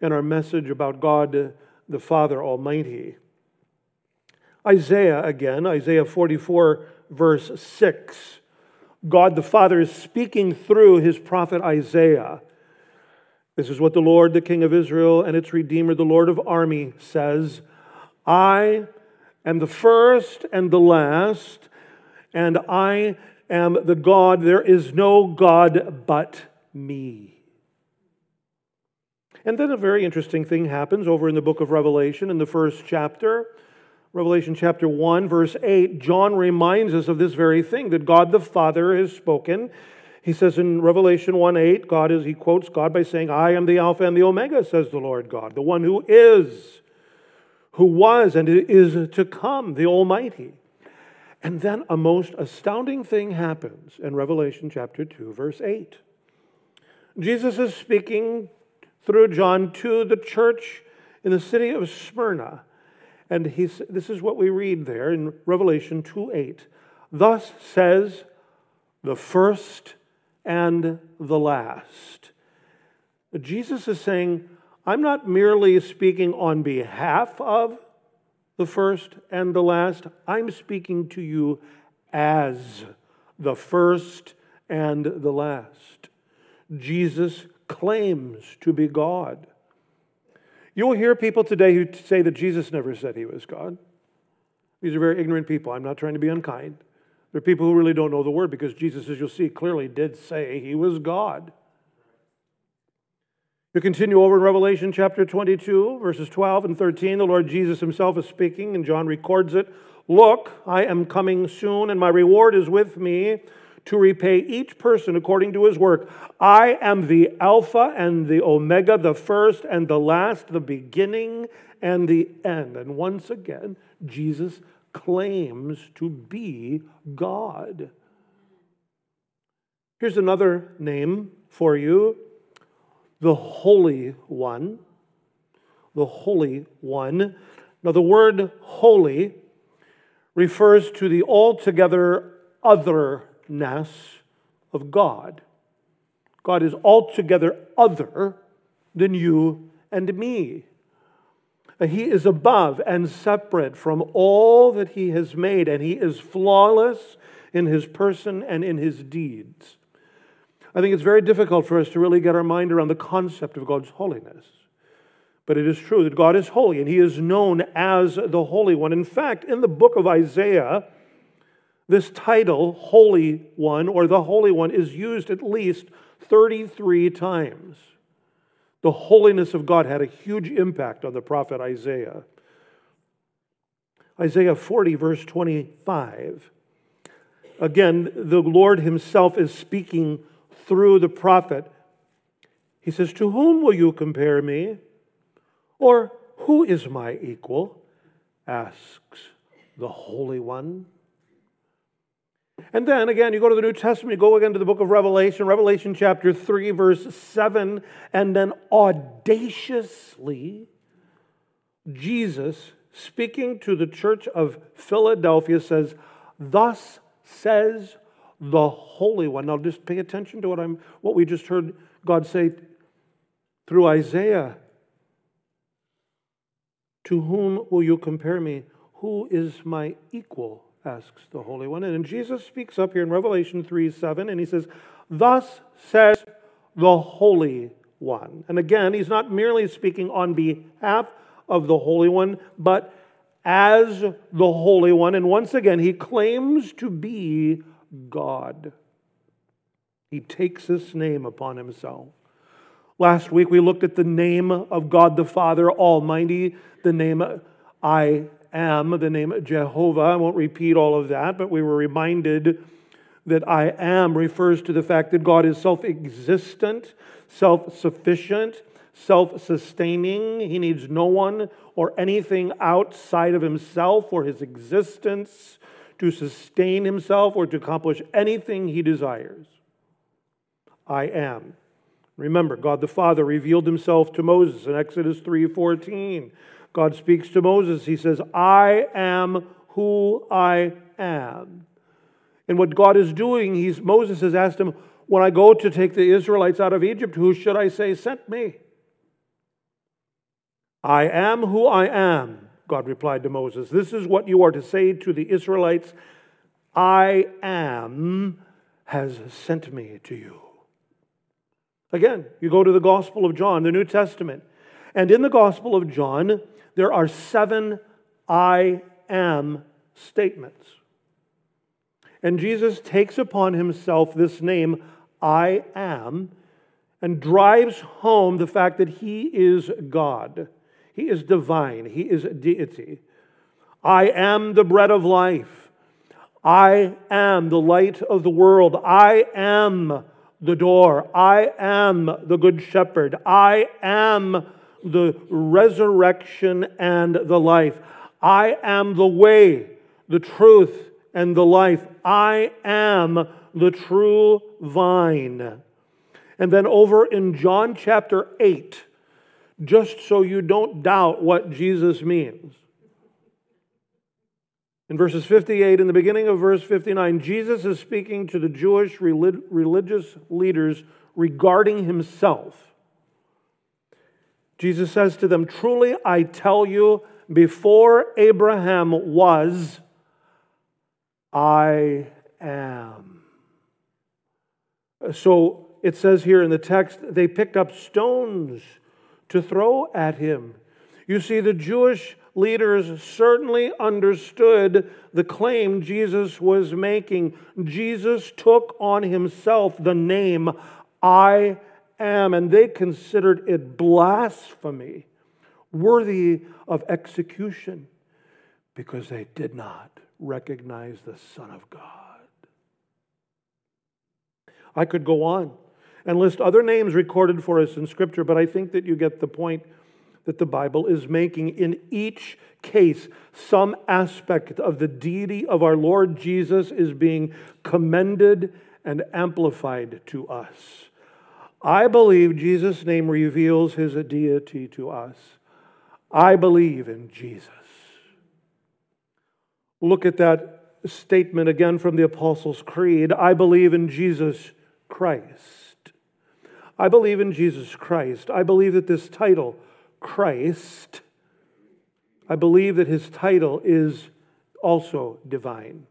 in our message about God uh, the Father Almighty. Isaiah, again, Isaiah 44, verse 6. God the Father is speaking through his prophet Isaiah. This is what the Lord, the King of Israel, and its Redeemer, the Lord of army, says I am the first and the last, and I am the God. There is no God but me. And then a very interesting thing happens over in the book of Revelation in the first chapter. Revelation chapter 1, verse 8, John reminds us of this very thing that God the Father has spoken. He says in Revelation 1 8, God is, he quotes God by saying, I am the Alpha and the Omega, says the Lord God, the one who is who was and is to come, the Almighty. And then a most astounding thing happens in Revelation chapter 2, verse 8. Jesus is speaking through John to the church in the city of Smyrna. And he's, this is what we read there in Revelation 2 8. Thus says the first and the last. Jesus is saying, I'm not merely speaking on behalf of the first and the last. I'm speaking to you as the first and the last. Jesus claims to be God. You will hear people today who say that Jesus never said he was God. These are very ignorant people. I'm not trying to be unkind. They're people who really don't know the word because Jesus, as you'll see, clearly did say he was God. You continue over in Revelation chapter 22, verses 12 and 13. The Lord Jesus himself is speaking, and John records it. Look, I am coming soon, and my reward is with me to repay each person according to his work. I am the Alpha and the Omega, the first and the last, the beginning and the end. And once again, Jesus claims to be God. Here's another name for you the Holy One. The Holy One. Now, the word holy refers to the altogether otherness of God. God is altogether other than you and me. He is above and separate from all that He has made, and He is flawless in His person and in His deeds. I think it's very difficult for us to really get our mind around the concept of God's holiness. But it is true that God is holy, and He is known as the Holy One. In fact, in the book of Isaiah, this title, Holy One or the Holy One, is used at least 33 times. The holiness of God had a huge impact on the prophet Isaiah. Isaiah 40, verse 25. Again, the Lord Himself is speaking through the prophet. He says, To whom will you compare me? Or who is my equal? asks the Holy One. And then again, you go to the New Testament, you go again to the book of Revelation, Revelation chapter 3, verse 7, and then audaciously, Jesus, speaking to the church of Philadelphia, says, Thus says the Holy One. Now just pay attention to what I'm what we just heard God say through Isaiah. To whom will you compare me? Who is my equal? asks the Holy One. And Jesus speaks up here in Revelation 3 7, and he says, Thus says the Holy One. And again, he's not merely speaking on behalf of the Holy One, but as the Holy One. And once again, he claims to be God. He takes this name upon himself. Last week we looked at the name of God the Father Almighty, the name I am, the name Jehovah. I won't repeat all of that, but we were reminded that I am refers to the fact that God is self existent, self sufficient, self sustaining. He needs no one or anything outside of himself or his existence to sustain himself or to accomplish anything he desires. I am. Remember, God the Father revealed himself to Moses in Exodus 3:14. God speaks to Moses. He says, "I am who I am." And what God is doing, he's, Moses has asked him, When I go to take the Israelites out of Egypt, who should I say sent me? I am who I am. God replied to Moses, This is what you are to say to the Israelites I am has sent me to you. Again, you go to the Gospel of John, the New Testament, and in the Gospel of John, there are seven I am statements. And Jesus takes upon himself this name, I am, and drives home the fact that he is God. He is divine. He is a deity. I am the bread of life. I am the light of the world. I am the door. I am the good shepherd. I am the resurrection and the life. I am the way, the truth, and the life. I am the true vine. And then over in John chapter 8, just so you don't doubt what Jesus means. In verses 58, in the beginning of verse 59, Jesus is speaking to the Jewish religious leaders regarding himself. Jesus says to them, Truly I tell you, before Abraham was, I am. So it says here in the text, they picked up stones to throw at him. You see, the Jewish leaders certainly understood the claim Jesus was making. Jesus took on himself the name I am, and they considered it blasphemy, worthy of execution, because they did not recognize the Son of God. I could go on and list other names recorded for us in Scripture, but I think that you get the point that the Bible is making. In each case, some aspect of the deity of our Lord Jesus is being commended and amplified to us. I believe Jesus' name reveals his deity to us. I believe in Jesus. Look at that statement again from the Apostles' Creed I believe in Jesus Christ. I believe in Jesus Christ. I believe that this title, Christ, I believe that his title is also divine.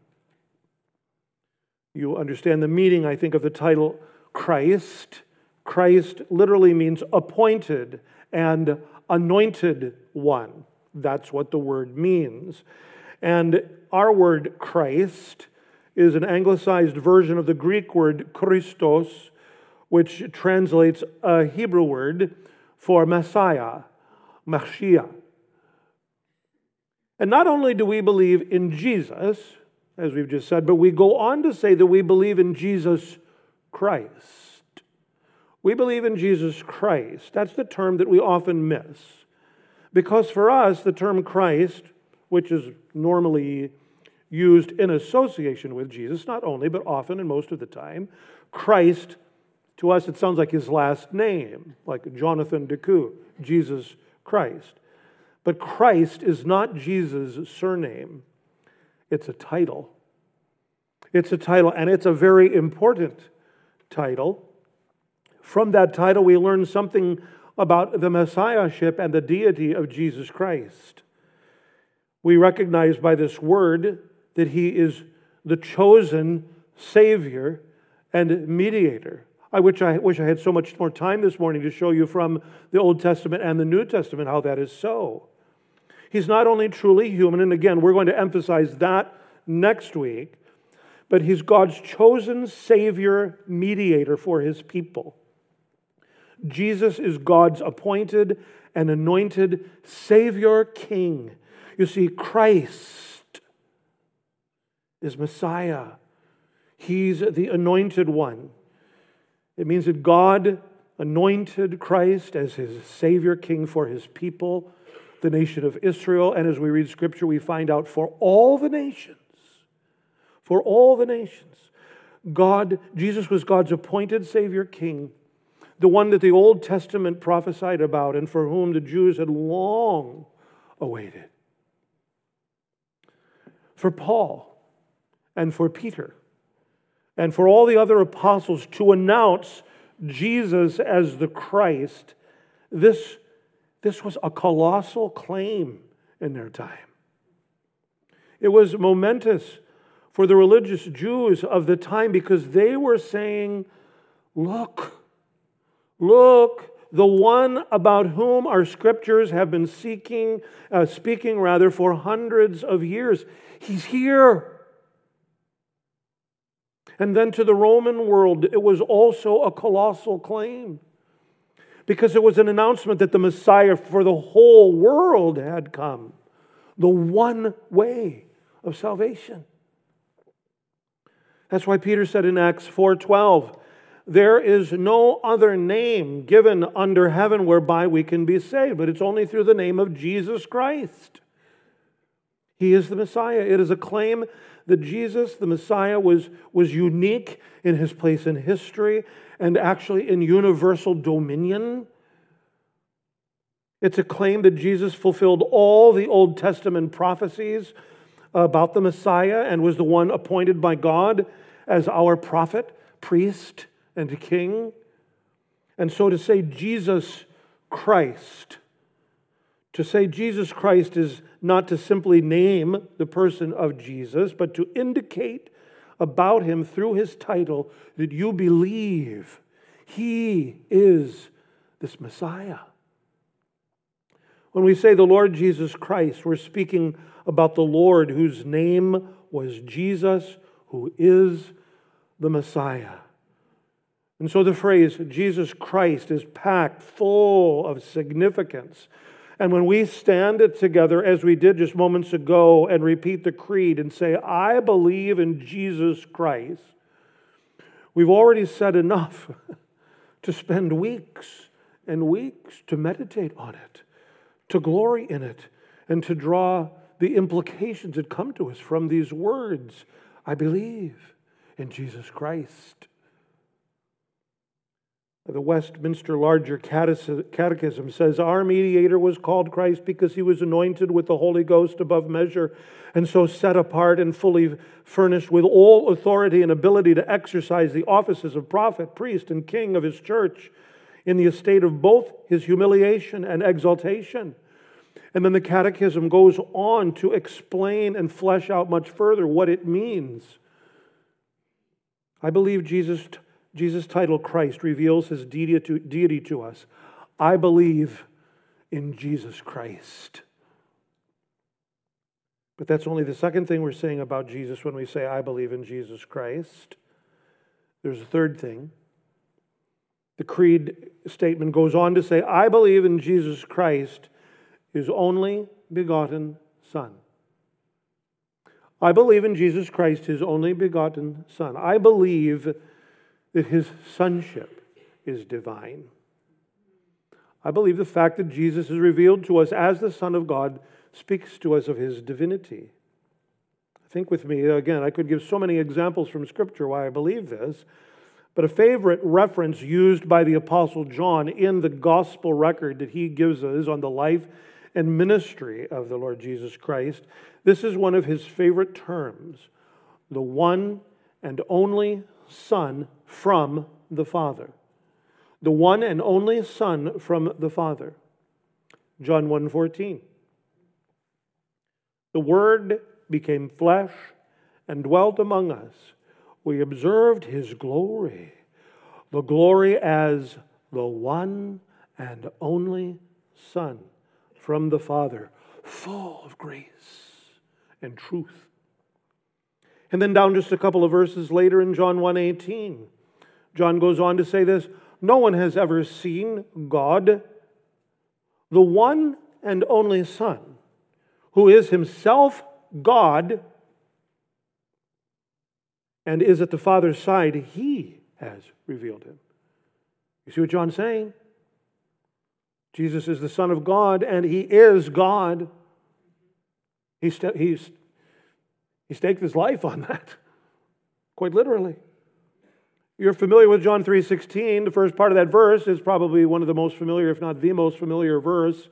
You understand the meaning, I think, of the title Christ. Christ literally means appointed and anointed one. That's what the word means. And our word Christ is an anglicized version of the Greek word Christos, which translates a Hebrew word for Messiah, Mashiach. And not only do we believe in Jesus, as we've just said, but we go on to say that we believe in Jesus Christ. We believe in Jesus Christ. That's the term that we often miss. Because for us, the term Christ, which is normally used in association with Jesus, not only, but often and most of the time, Christ, to us, it sounds like his last name, like Jonathan DeCou, Jesus Christ. But Christ is not Jesus' surname, it's a title. It's a title, and it's a very important title. From that title, we learn something about the messiahship and the deity of Jesus Christ. We recognize by this word that he is the chosen Savior and mediator. I wish I wish I had so much more time this morning to show you from the Old Testament and the New Testament how that is so. He's not only truly human, and again, we're going to emphasize that next week, but he's God's chosen Savior mediator for his people. Jesus is God's appointed and anointed Savior King. You see, Christ is Messiah, He's the anointed one. It means that God anointed Christ as His Savior King for His people, the nation of Israel. And as we read Scripture, we find out for all the nations, for all the nations. God, Jesus was God's appointed Savior King the one that the Old Testament prophesied about and for whom the Jews had long awaited. For Paul and for Peter and for all the other apostles to announce Jesus as the Christ, this, this was a colossal claim in their time. It was momentous for the religious Jews of the time because they were saying, Look, Look, the one about whom our scriptures have been seeking, uh, speaking rather, for hundreds of years. He's here. And then to the Roman world, it was also a colossal claim because it was an announcement that the Messiah for the whole world had come, the one way of salvation. That's why Peter said in Acts 4:12, there is no other name given under heaven whereby we can be saved, but it's only through the name of Jesus Christ. He is the Messiah. It is a claim that Jesus, the Messiah, was, was unique in his place in history and actually in universal dominion. It's a claim that Jesus fulfilled all the Old Testament prophecies about the Messiah and was the one appointed by God as our prophet, priest, and King. And so to say Jesus Christ, to say Jesus Christ is not to simply name the person of Jesus, but to indicate about him through his title that you believe he is this Messiah. When we say the Lord Jesus Christ, we're speaking about the Lord whose name was Jesus, who is the Messiah. And so the phrase Jesus Christ is packed full of significance. And when we stand it together, as we did just moments ago, and repeat the creed and say, I believe in Jesus Christ, We've already said enough to spend weeks and weeks to meditate on it, to glory in it, and to draw the implications that come to us from these words. I believe in Jesus Christ. The Westminster Larger Catechism says, Our mediator was called Christ because he was anointed with the Holy Ghost above measure, and so set apart and fully furnished with all authority and ability to exercise the offices of prophet, priest, and king of his church in the estate of both his humiliation and exaltation. And then the Catechism goes on to explain and flesh out much further what it means. I believe Jesus Jesus' title, Christ, reveals his deity to, deity to us. I believe in Jesus Christ. But that's only the second thing we're saying about Jesus when we say, I believe in Jesus Christ. There's a third thing. The creed statement goes on to say, I believe in Jesus Christ, his only begotten Son. I believe in Jesus Christ, his only begotten Son. I believe that his sonship is divine. I believe the fact that Jesus is revealed to us as the Son of God speaks to us of his divinity. Think with me, again, I could give so many examples from Scripture why I believe this, but a favorite reference used by the Apostle John in the gospel record that he gives us on the life and ministry of the Lord Jesus Christ, this is one of his favorite terms the one and only Son from the Father. The one and only Son from the Father. John 1:14. The Word became flesh and dwelt among us. We observed his glory, the glory as the one and only Son from the Father, full of grace and truth. And then down just a couple of verses later in John 1:18, John goes on to say this No one has ever seen God, the one and only Son, who is himself God and is at the Father's side, he has revealed him. You see what John's saying? Jesus is the Son of God and he is God. He, he's, he staked his life on that, quite literally. You're familiar with John 3:16. The first part of that verse is probably one of the most familiar, if not the most familiar verse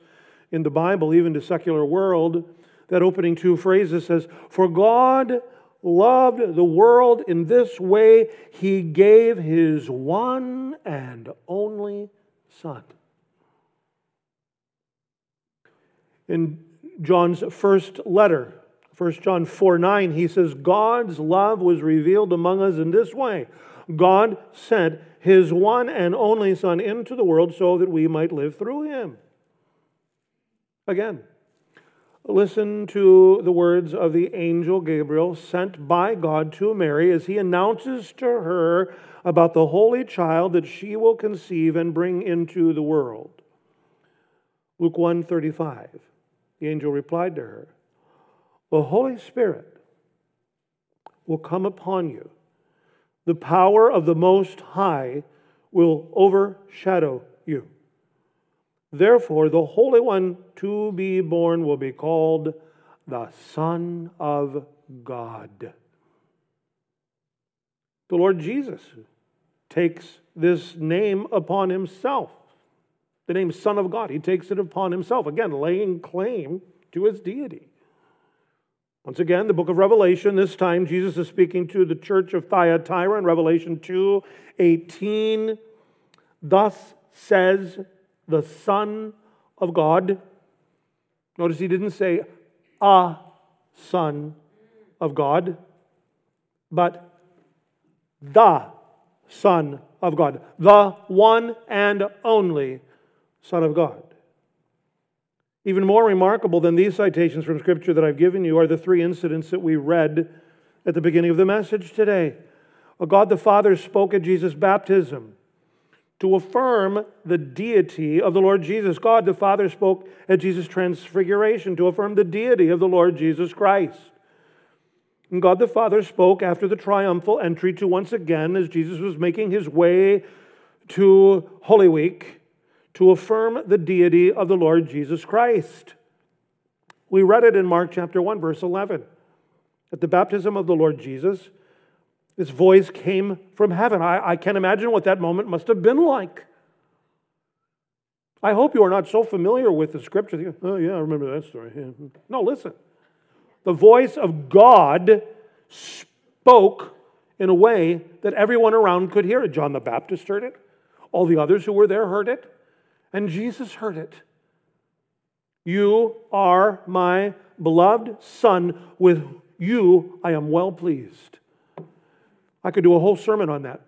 in the Bible, even to secular world. That opening two phrases says, "For God loved the world in this way, he gave his one and only son." In John's first letter, 1 John 4 9, he says, God's love was revealed among us in this way. God sent his one and only Son into the world so that we might live through him. Again, listen to the words of the angel Gabriel sent by God to Mary as he announces to her about the holy child that she will conceive and bring into the world. Luke 1:35. The angel replied to her, "The Holy Spirit will come upon you the power of the Most High will overshadow you. Therefore, the Holy One to be born will be called the Son of God. The Lord Jesus takes this name upon himself. The name Son of God, he takes it upon himself, again, laying claim to his deity. Once again, the book of Revelation, this time Jesus is speaking to the church of Thyatira in Revelation 2 18. Thus says the Son of God. Notice he didn't say a Son of God, but the Son of God, the one and only Son of God. Even more remarkable than these citations from Scripture that I've given you are the three incidents that we read at the beginning of the message today. God the Father spoke at Jesus' baptism to affirm the deity of the Lord Jesus. God the Father spoke at Jesus' transfiguration to affirm the deity of the Lord Jesus Christ. And God the Father spoke after the triumphal entry to once again, as Jesus was making his way to Holy Week, to affirm the deity of the Lord Jesus Christ. We read it in Mark chapter 1, verse 11. At the baptism of the Lord Jesus, this voice came from heaven. I, I can't imagine what that moment must have been like. I hope you are not so familiar with the scripture. Oh, yeah, I remember that story. Yeah. No, listen. The voice of God spoke in a way that everyone around could hear it. John the Baptist heard it, all the others who were there heard it, and Jesus heard it. You are my beloved Son. With you I am well pleased. I could do a whole sermon on that.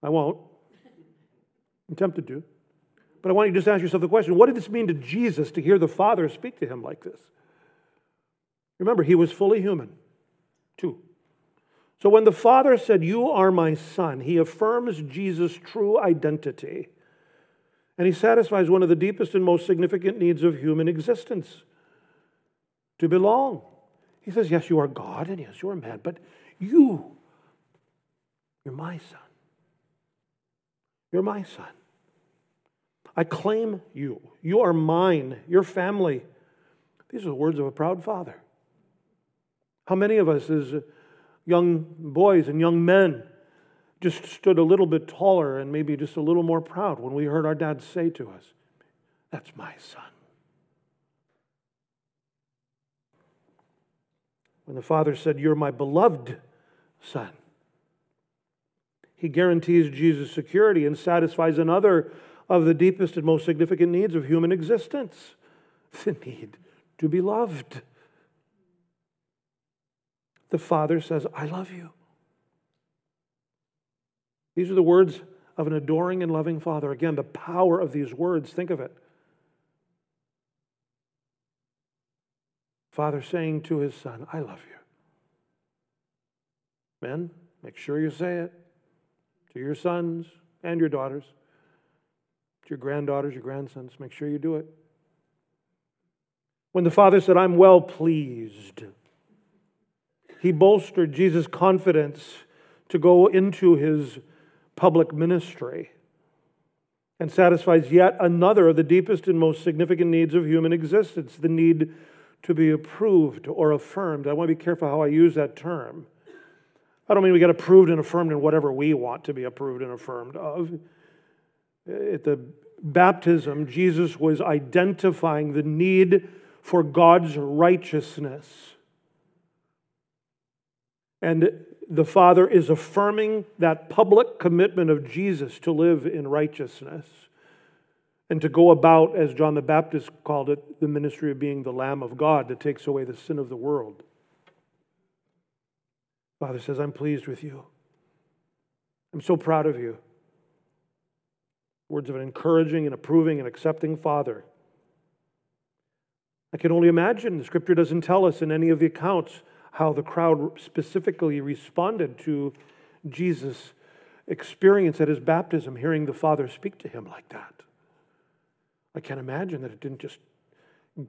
I won't. I'm tempted to. But I want you to just ask yourself the question what did this mean to Jesus to hear the Father speak to him like this? Remember, he was fully human, too. So when the Father said, You are my Son, he affirms Jesus' true identity. And he satisfies one of the deepest and most significant needs of human existence to belong. He says, Yes, you are God, and yes, you are man, but you, you're my son. You're my son. I claim you. You are mine, your family. These are the words of a proud father. How many of us, as young boys and young men, just stood a little bit taller and maybe just a little more proud when we heard our dad say to us, That's my son. When the father said, You're my beloved son, he guarantees Jesus' security and satisfies another of the deepest and most significant needs of human existence the need to be loved. The father says, I love you. These are the words of an adoring and loving Father. Again, the power of these words, think of it. Father saying to his son, I love you. Men, make sure you say it to your sons and your daughters, to your granddaughters, your grandsons. Make sure you do it. When the Father said, I'm well pleased, he bolstered Jesus' confidence to go into his public ministry and satisfies yet another of the deepest and most significant needs of human existence the need to be approved or affirmed. I want to be careful how I use that term. I don't mean we get approved and affirmed in whatever we want to be approved and affirmed of. At the baptism, Jesus was identifying the need for God's righteousness. And the Father is affirming that public commitment of Jesus to live in righteousness and to go about, as John the Baptist called it, the ministry of being the Lamb of God that takes away the sin of the world. Father says, I'm pleased with you. I'm so proud of you. Words of an encouraging and approving and accepting Father. I can only imagine, the scripture doesn't tell us in any of the accounts how the crowd specifically responded to Jesus' experience at his baptism, hearing the Father speak to him like that. I can't imagine that it didn't just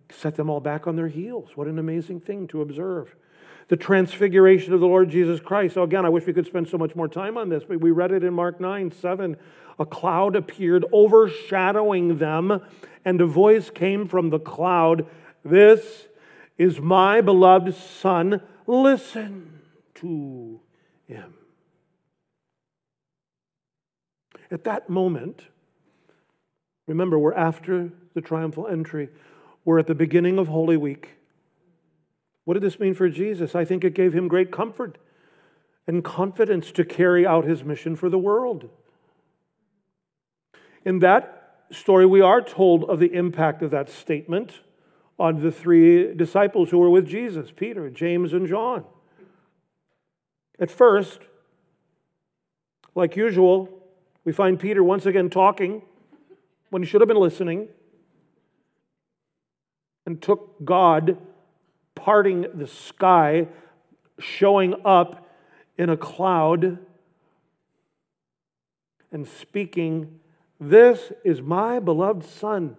set them all back on their heels. What an amazing thing to observe. The transfiguration of the Lord Jesus Christ. So, again, I wish we could spend so much more time on this, but we read it in Mark 9 7. A cloud appeared overshadowing them, and a voice came from the cloud This is my beloved Son Listen to him. At that moment, remember, we're after the triumphal entry, we're at the beginning of Holy Week. What did this mean for Jesus? I think it gave him great comfort and confidence to carry out his mission for the world. In that story, we are told of the impact of that statement on the three disciples who were with Jesus Peter, James, and John. At first, like usual, we find Peter once again talking when he should have been listening and took God parting the sky, showing up in a cloud, and speaking, This is my beloved Son.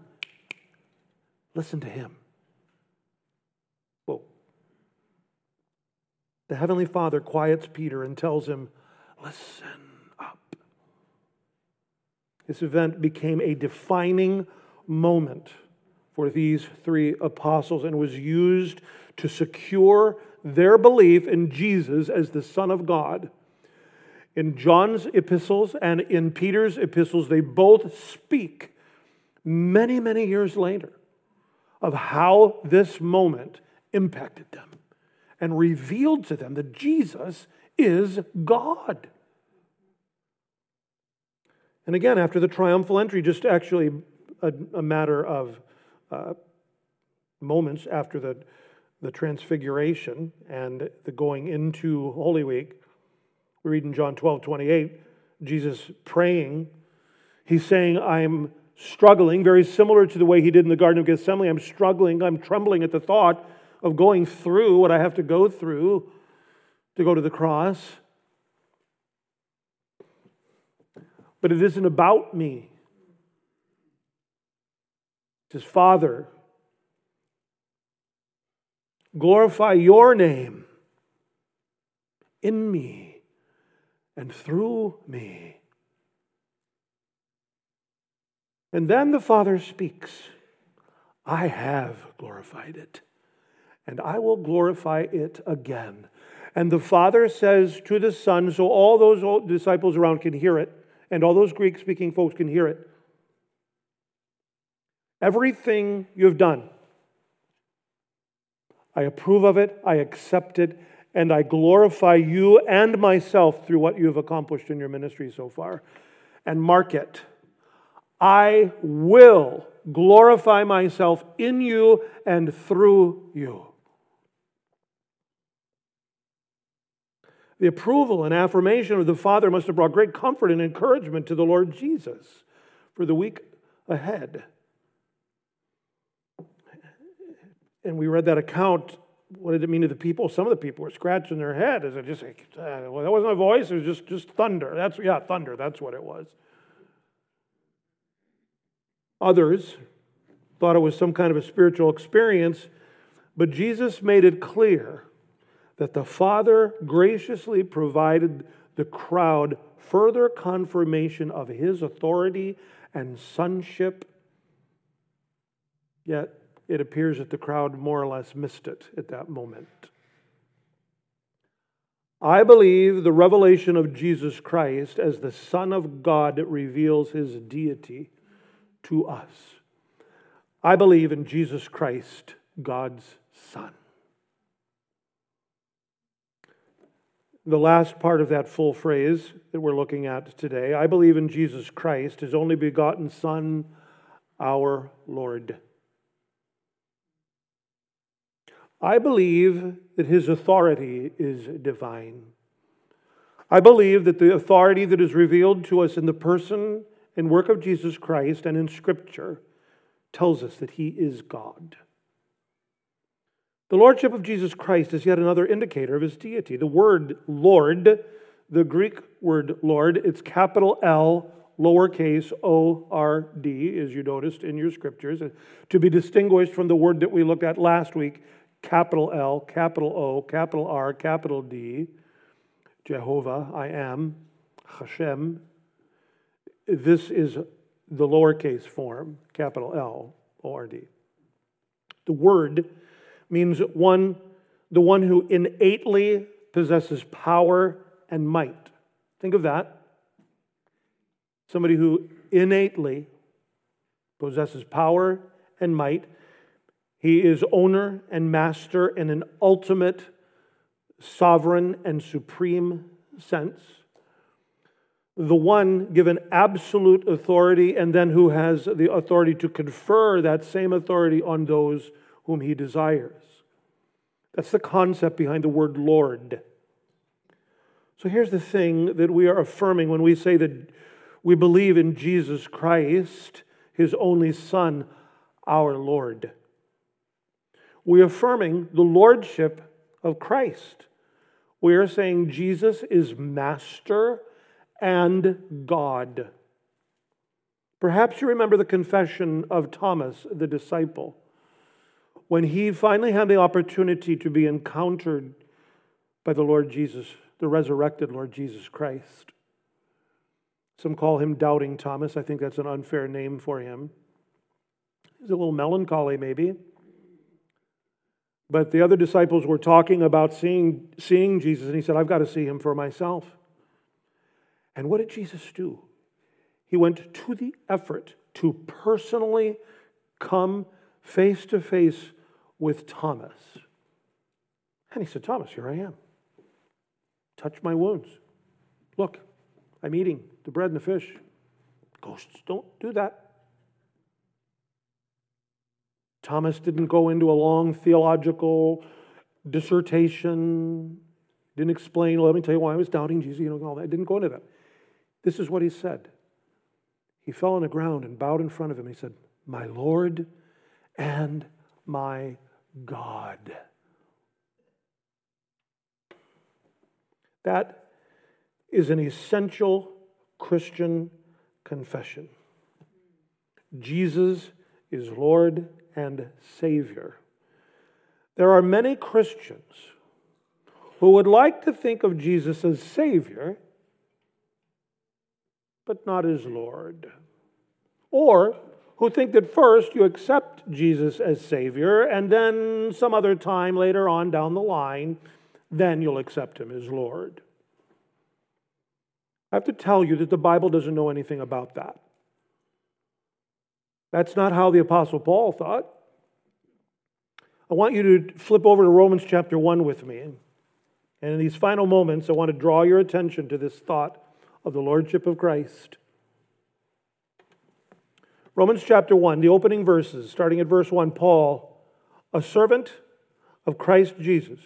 Listen to him. The Heavenly Father quiets Peter and tells him, Listen up. This event became a defining moment for these three apostles and was used to secure their belief in Jesus as the Son of God. In John's epistles and in Peter's epistles, they both speak many, many years later of how this moment impacted them and revealed to them that Jesus is God. And again, after the triumphal entry, just actually a, a matter of uh, moments after the, the transfiguration and the going into Holy Week, we read in John 12 28, Jesus praying, he's saying, I'm struggling, very similar to the way he did in the Garden of Gethsemane. I'm struggling, I'm trembling at the thought of going through what I have to go through to go to the cross. But it isn't about me. It says, Father, glorify your name in me and through me. And then the Father speaks I have glorified it, and I will glorify it again. And the Father says to the Son, so all those disciples around can hear it, and all those Greek speaking folks can hear it. Everything you've done, I approve of it, I accept it, and I glorify you and myself through what you have accomplished in your ministry so far. And mark it. I will glorify myself in you and through you. The approval and affirmation of the Father must have brought great comfort and encouragement to the Lord Jesus for the week ahead. And we read that account. What did it mean to the people? Some of the people were scratching their head. Is it just like, uh, well, that wasn't a voice, it was just, just thunder. That's yeah, thunder, that's what it was. Others thought it was some kind of a spiritual experience, but Jesus made it clear that the Father graciously provided the crowd further confirmation of his authority and sonship. Yet it appears that the crowd more or less missed it at that moment. I believe the revelation of Jesus Christ as the Son of God reveals his deity to us. I believe in Jesus Christ, God's Son. The last part of that full phrase that we're looking at today I believe in Jesus Christ, his only begotten Son, our Lord. I believe that his authority is divine. I believe that the authority that is revealed to us in the person and work of Jesus Christ and in Scripture tells us that he is God. The Lordship of Jesus Christ is yet another indicator of his deity. The word Lord, the Greek word Lord, it's capital L, lowercase o r d, as you noticed in your scriptures, to be distinguished from the word that we looked at last week, capital L, capital O, capital R, capital D, Jehovah, I am, Hashem. This is the lowercase form, capital L, O R D. The word means one, the one who innately possesses power and might. Think of that. Somebody who innately possesses power and might. He is owner and master in an ultimate, sovereign, and supreme sense. The one given absolute authority, and then who has the authority to confer that same authority on those whom he desires. That's the concept behind the word Lord. So here's the thing that we are affirming when we say that we believe in Jesus Christ, his only Son, our Lord. We're affirming the lordship of Christ. We are saying Jesus is master and God. Perhaps you remember the confession of Thomas, the disciple, when he finally had the opportunity to be encountered by the Lord Jesus, the resurrected Lord Jesus Christ. Some call him Doubting Thomas. I think that's an unfair name for him. He's a little melancholy, maybe. But the other disciples were talking about seeing, seeing Jesus, and he said, I've got to see him for myself. And what did Jesus do? He went to the effort to personally come face to face with Thomas. And he said, Thomas, here I am. Touch my wounds. Look, I'm eating the bread and the fish. Ghosts don't do that. Thomas didn't go into a long theological dissertation, didn't explain, let me tell you why I was doubting Jesus, you know, all that. Didn't go into that. This is what he said. He fell on the ground and bowed in front of him. He said, My Lord and my God. That is an essential Christian confession. Jesus is Lord and Savior. There are many Christians who would like to think of Jesus as Savior, but not as Lord. Or who think that first you accept Jesus as Savior, and then some other time later on down the line, then you'll accept Him as Lord. I have to tell you that the Bible doesn't know anything about that. That's not how the Apostle Paul thought. I want you to flip over to Romans chapter 1 with me. And in these final moments, I want to draw your attention to this thought of the Lordship of Christ. Romans chapter 1, the opening verses, starting at verse 1 Paul, a servant of Christ Jesus,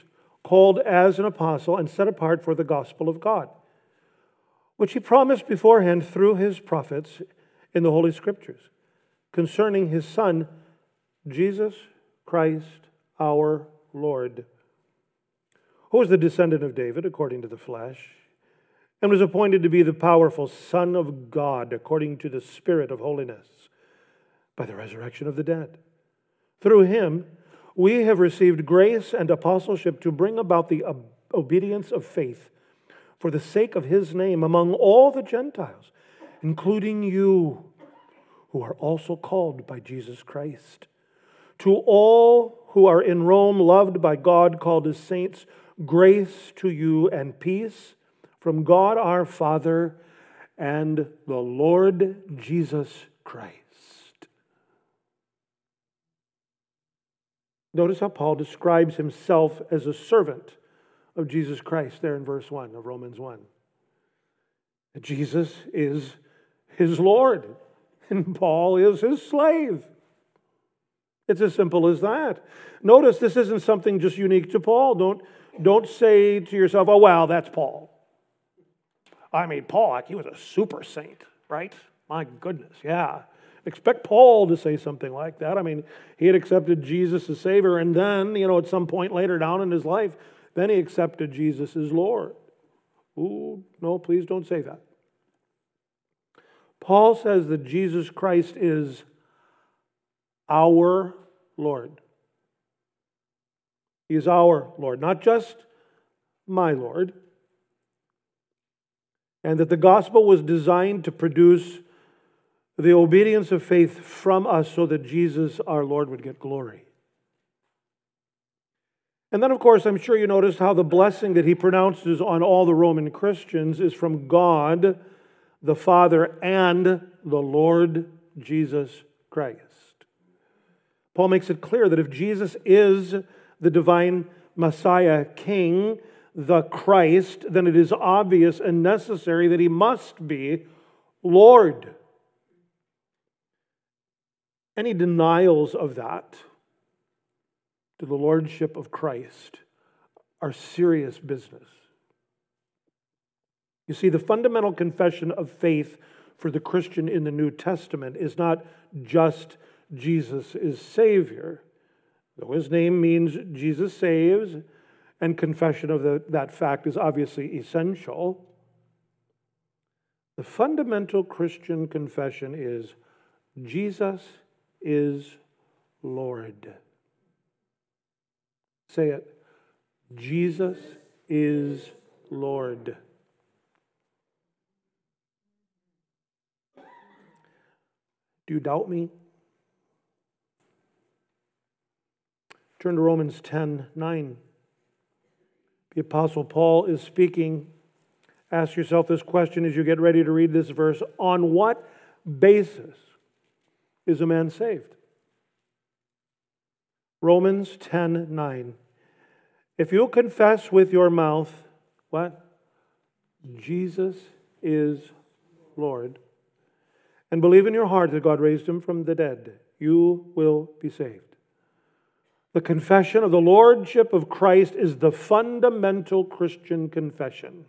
called as an apostle and set apart for the gospel of God, which he promised beforehand through his prophets in the Holy Scriptures, concerning his Son, Jesus Christ our Lord, who was the descendant of David according to the flesh, and was appointed to be the powerful Son of God according to the Spirit of holiness by the resurrection of the dead. Through him, we have received grace and apostleship to bring about the obedience of faith for the sake of his name among all the Gentiles, including you who are also called by Jesus Christ. To all who are in Rome, loved by God, called as saints, grace to you and peace from God our Father and the Lord Jesus Christ. Notice how Paul describes himself as a servant of Jesus Christ there in verse 1 of Romans 1. Jesus is his Lord, and Paul is his slave. It's as simple as that. Notice this isn't something just unique to Paul. Don't, don't say to yourself, oh, wow, that's Paul. I mean, Paul, he was a super saint, right? My goodness, yeah. Expect Paul to say something like that. I mean, he had accepted Jesus as Savior, and then, you know, at some point later down in his life, then he accepted Jesus as Lord. Ooh, no, please don't say that. Paul says that Jesus Christ is our Lord. He is our Lord, not just my Lord. And that the gospel was designed to produce the obedience of faith from us so that Jesus, our Lord, would get glory. And then, of course, I'm sure you noticed how the blessing that he pronounces on all the Roman Christians is from God, the Father, and the Lord Jesus Christ. Paul makes it clear that if Jesus is the divine Messiah King, the Christ, then it is obvious and necessary that he must be Lord. Any denials of that to the Lordship of Christ are serious business. You see, the fundamental confession of faith for the Christian in the New Testament is not just Jesus is Savior. Though his name means Jesus saves, and confession of the, that fact is obviously essential, the fundamental Christian confession is Jesus is Lord. Say it. Jesus is Lord. Do you doubt me? Turn to Romans 10 9. The Apostle Paul is speaking. Ask yourself this question as you get ready to read this verse On what basis is a man saved? Romans 10 9. If you confess with your mouth, what? Jesus is Lord, and believe in your heart that God raised him from the dead, you will be saved. The confession of the Lordship of Christ is the fundamental Christian confession.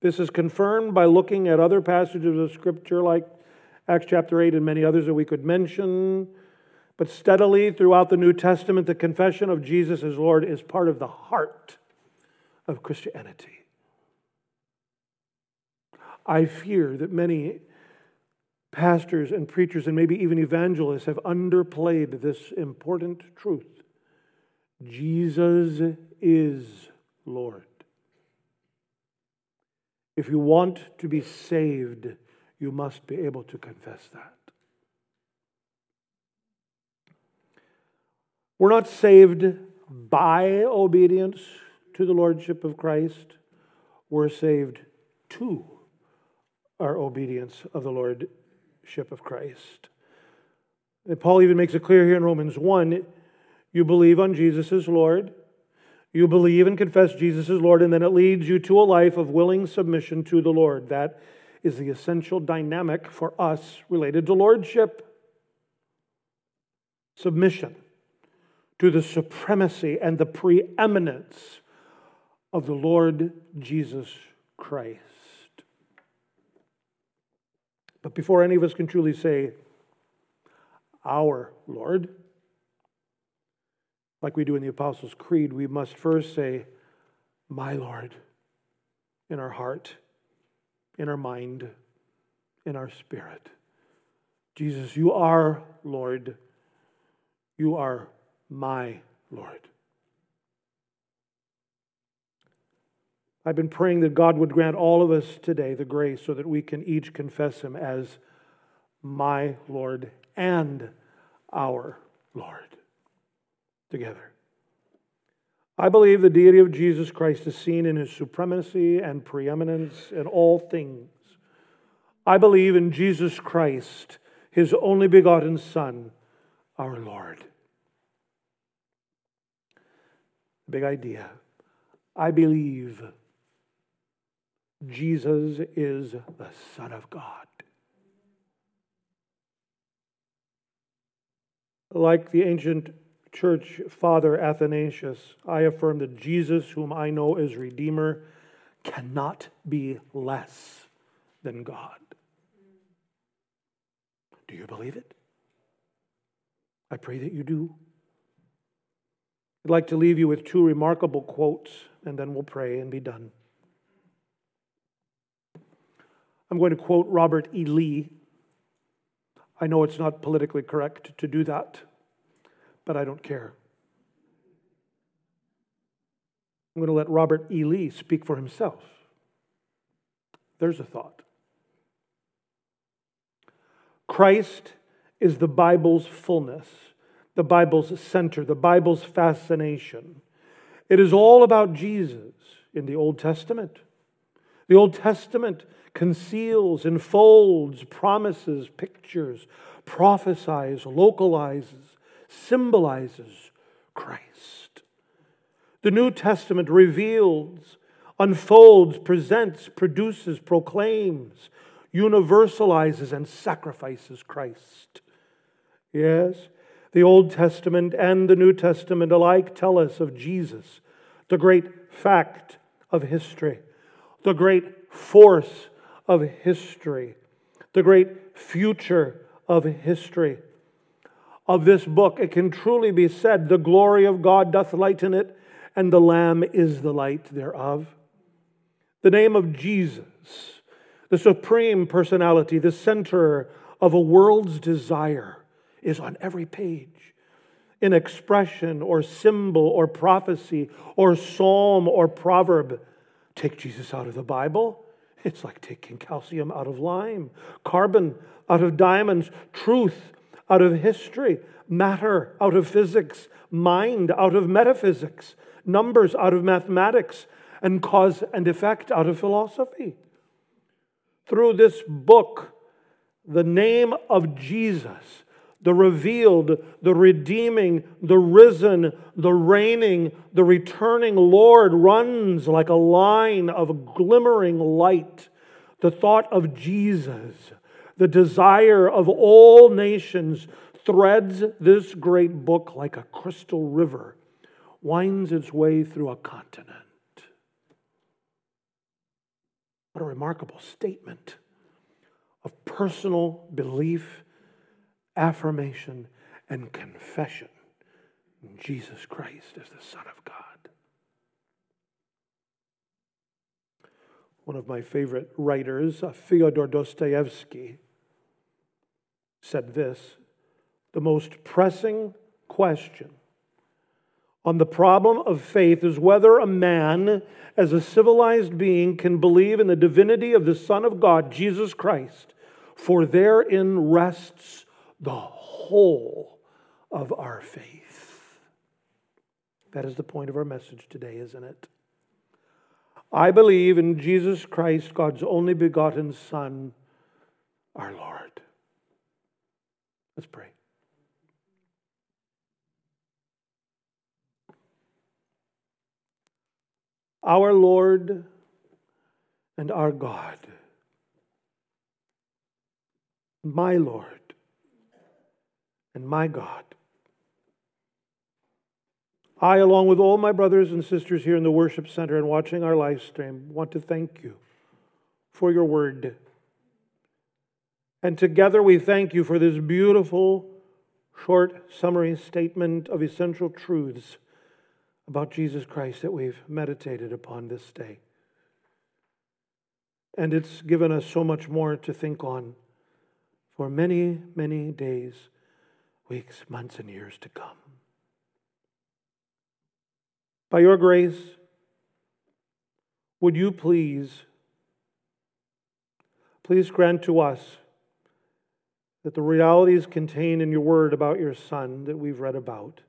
This is confirmed by looking at other passages of Scripture like Acts chapter 8 and many others that we could mention. But steadily throughout the New Testament, the confession of Jesus as Lord is part of the heart of Christianity. I fear that many pastors and preachers and maybe even evangelists have underplayed this important truth. Jesus is Lord. If you want to be saved, you must be able to confess that. We're not saved by obedience to the Lordship of Christ, we're saved to our obedience of the Lordship of Christ. And Paul even makes it clear here in Romans 1 you believe on Jesus as Lord, you believe and confess Jesus as Lord, and then it leads you to a life of willing submission to the Lord. That is the essential dynamic for us related to lordship submission to the supremacy and the preeminence of the Lord Jesus Christ. But before any of us can truly say, Our Lord, like we do in the Apostles' Creed, we must first say, My Lord, in our heart, in our mind, in our spirit. Jesus, you are Lord. You are my Lord. I've been praying that God would grant all of us today the grace so that we can each confess Him as my Lord and our Lord together. I believe the deity of Jesus Christ is seen in his supremacy and preeminence in all things. I believe in Jesus Christ, his only begotten Son, our Lord. Big idea. I believe Jesus is the Son of God. Like the ancient church father Athanasius, I affirm that Jesus, whom I know as Redeemer, cannot be less than God. Do you believe it? I pray that you do. I'd like to leave you with two remarkable quotes, and then we'll pray and be done. I'm going to quote Robert E. Lee. I know it's not politically correct to do that, but I don't care. I'm going to let Robert E. Lee speak for himself. There's a thought. Christ is the Bible's fullness the Bible's center, the Bible's fascination. It is all about Jesus in the Old Testament. The Old Testament conceals, enfolds, promises, pictures, prophesies, localizes, symbolizes Christ. The New Testament reveals, unfolds, presents, produces, proclaims, universalizes, and sacrifices Christ. Yes, the Old Testament and the New Testament alike tell us of Jesus, the great fact of history, the great force of history, the great future of history. Of this book, it can truly be said, The glory of God doth lighten it, and the Lamb is the light thereof. The name of Jesus, the supreme personality, the center of a world's desire is on every page. in expression or symbol or prophecy or psalm or proverb. Take Jesus out of the Bible, it's like taking calcium out of lime, carbon out of diamonds, truth out of history, matter out of physics, mind out of metaphysics, numbers out of mathematics, and cause and effect out of philosophy. Through this book, the name of Jesus the revealed, the redeeming, the risen, the reigning, the returning Lord runs like a line of glimmering light. The thought of Jesus, the desire of all nations, threads this great book like a crystal river, winds its way through a continent. What a remarkable statement of personal belief affirmation, and confession. Jesus Christ is the Son of God. One of my favorite writers, uh, Fyodor Dostoevsky, said this The most pressing question on the problem of faith is whether a man, as a civilized being, can believe in the divinity of the Son of God, Jesus Christ, for therein rests the whole of our faith. That is the point of our message today, isn't it? I believe in Jesus Christ, God's only begotten Son, our Lord. Let's pray. Our Lord and our God, my Lord and my God. I, along with all my brothers and sisters here in the worship center and watching our live stream, want to thank you for your word. And together we thank you for this beautiful, short summary statement of essential truths about Jesus Christ that we've meditated upon this day. And it's given us so much more to think on for many, many days weeks, months, and years to come. By your grace, would you please, please grant to us that the realities contained in your word about your Son that we've read about,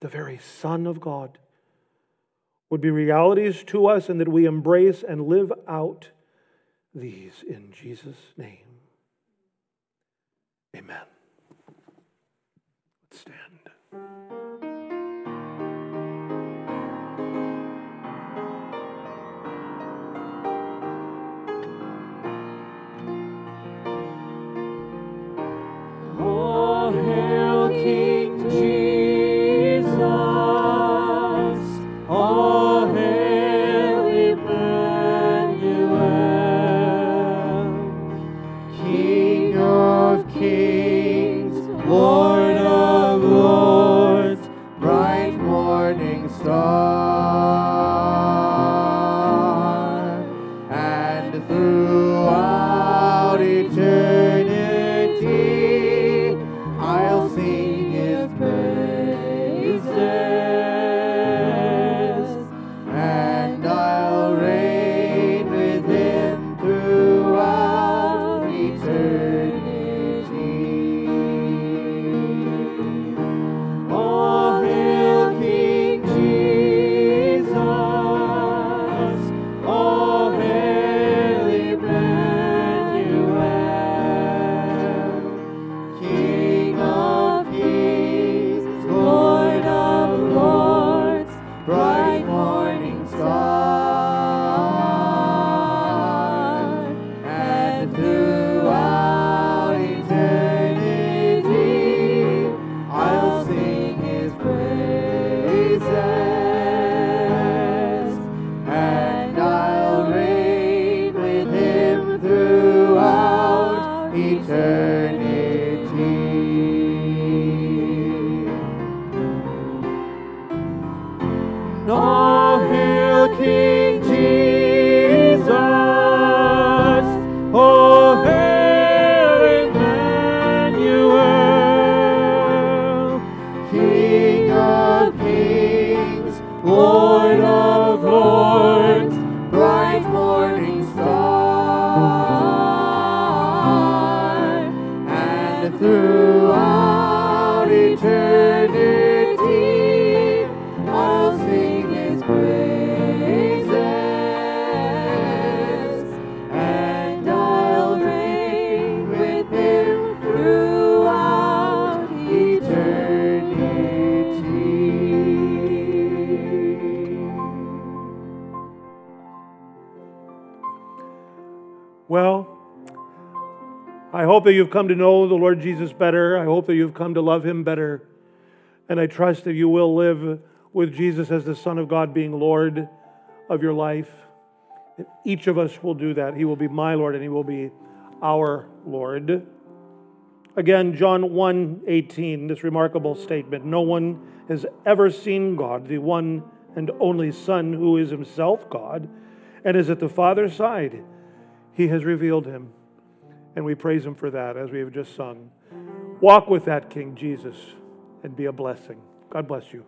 the very Son of God, would be realities to us and that we embrace and live out these in Jesus' name. Amen hope that you've come to know the Lord Jesus better. I hope that you've come to love him better. And I trust that you will live with Jesus as the Son of God being Lord of your life. Each of us will do that. He will be my Lord and he will be our Lord. Again, John 1 18, this remarkable statement No one has ever seen God, the one and only Son who is himself God and is at the Father's side. He has revealed him. And we praise him for that as we have just sung. Walk with that King Jesus and be a blessing. God bless you.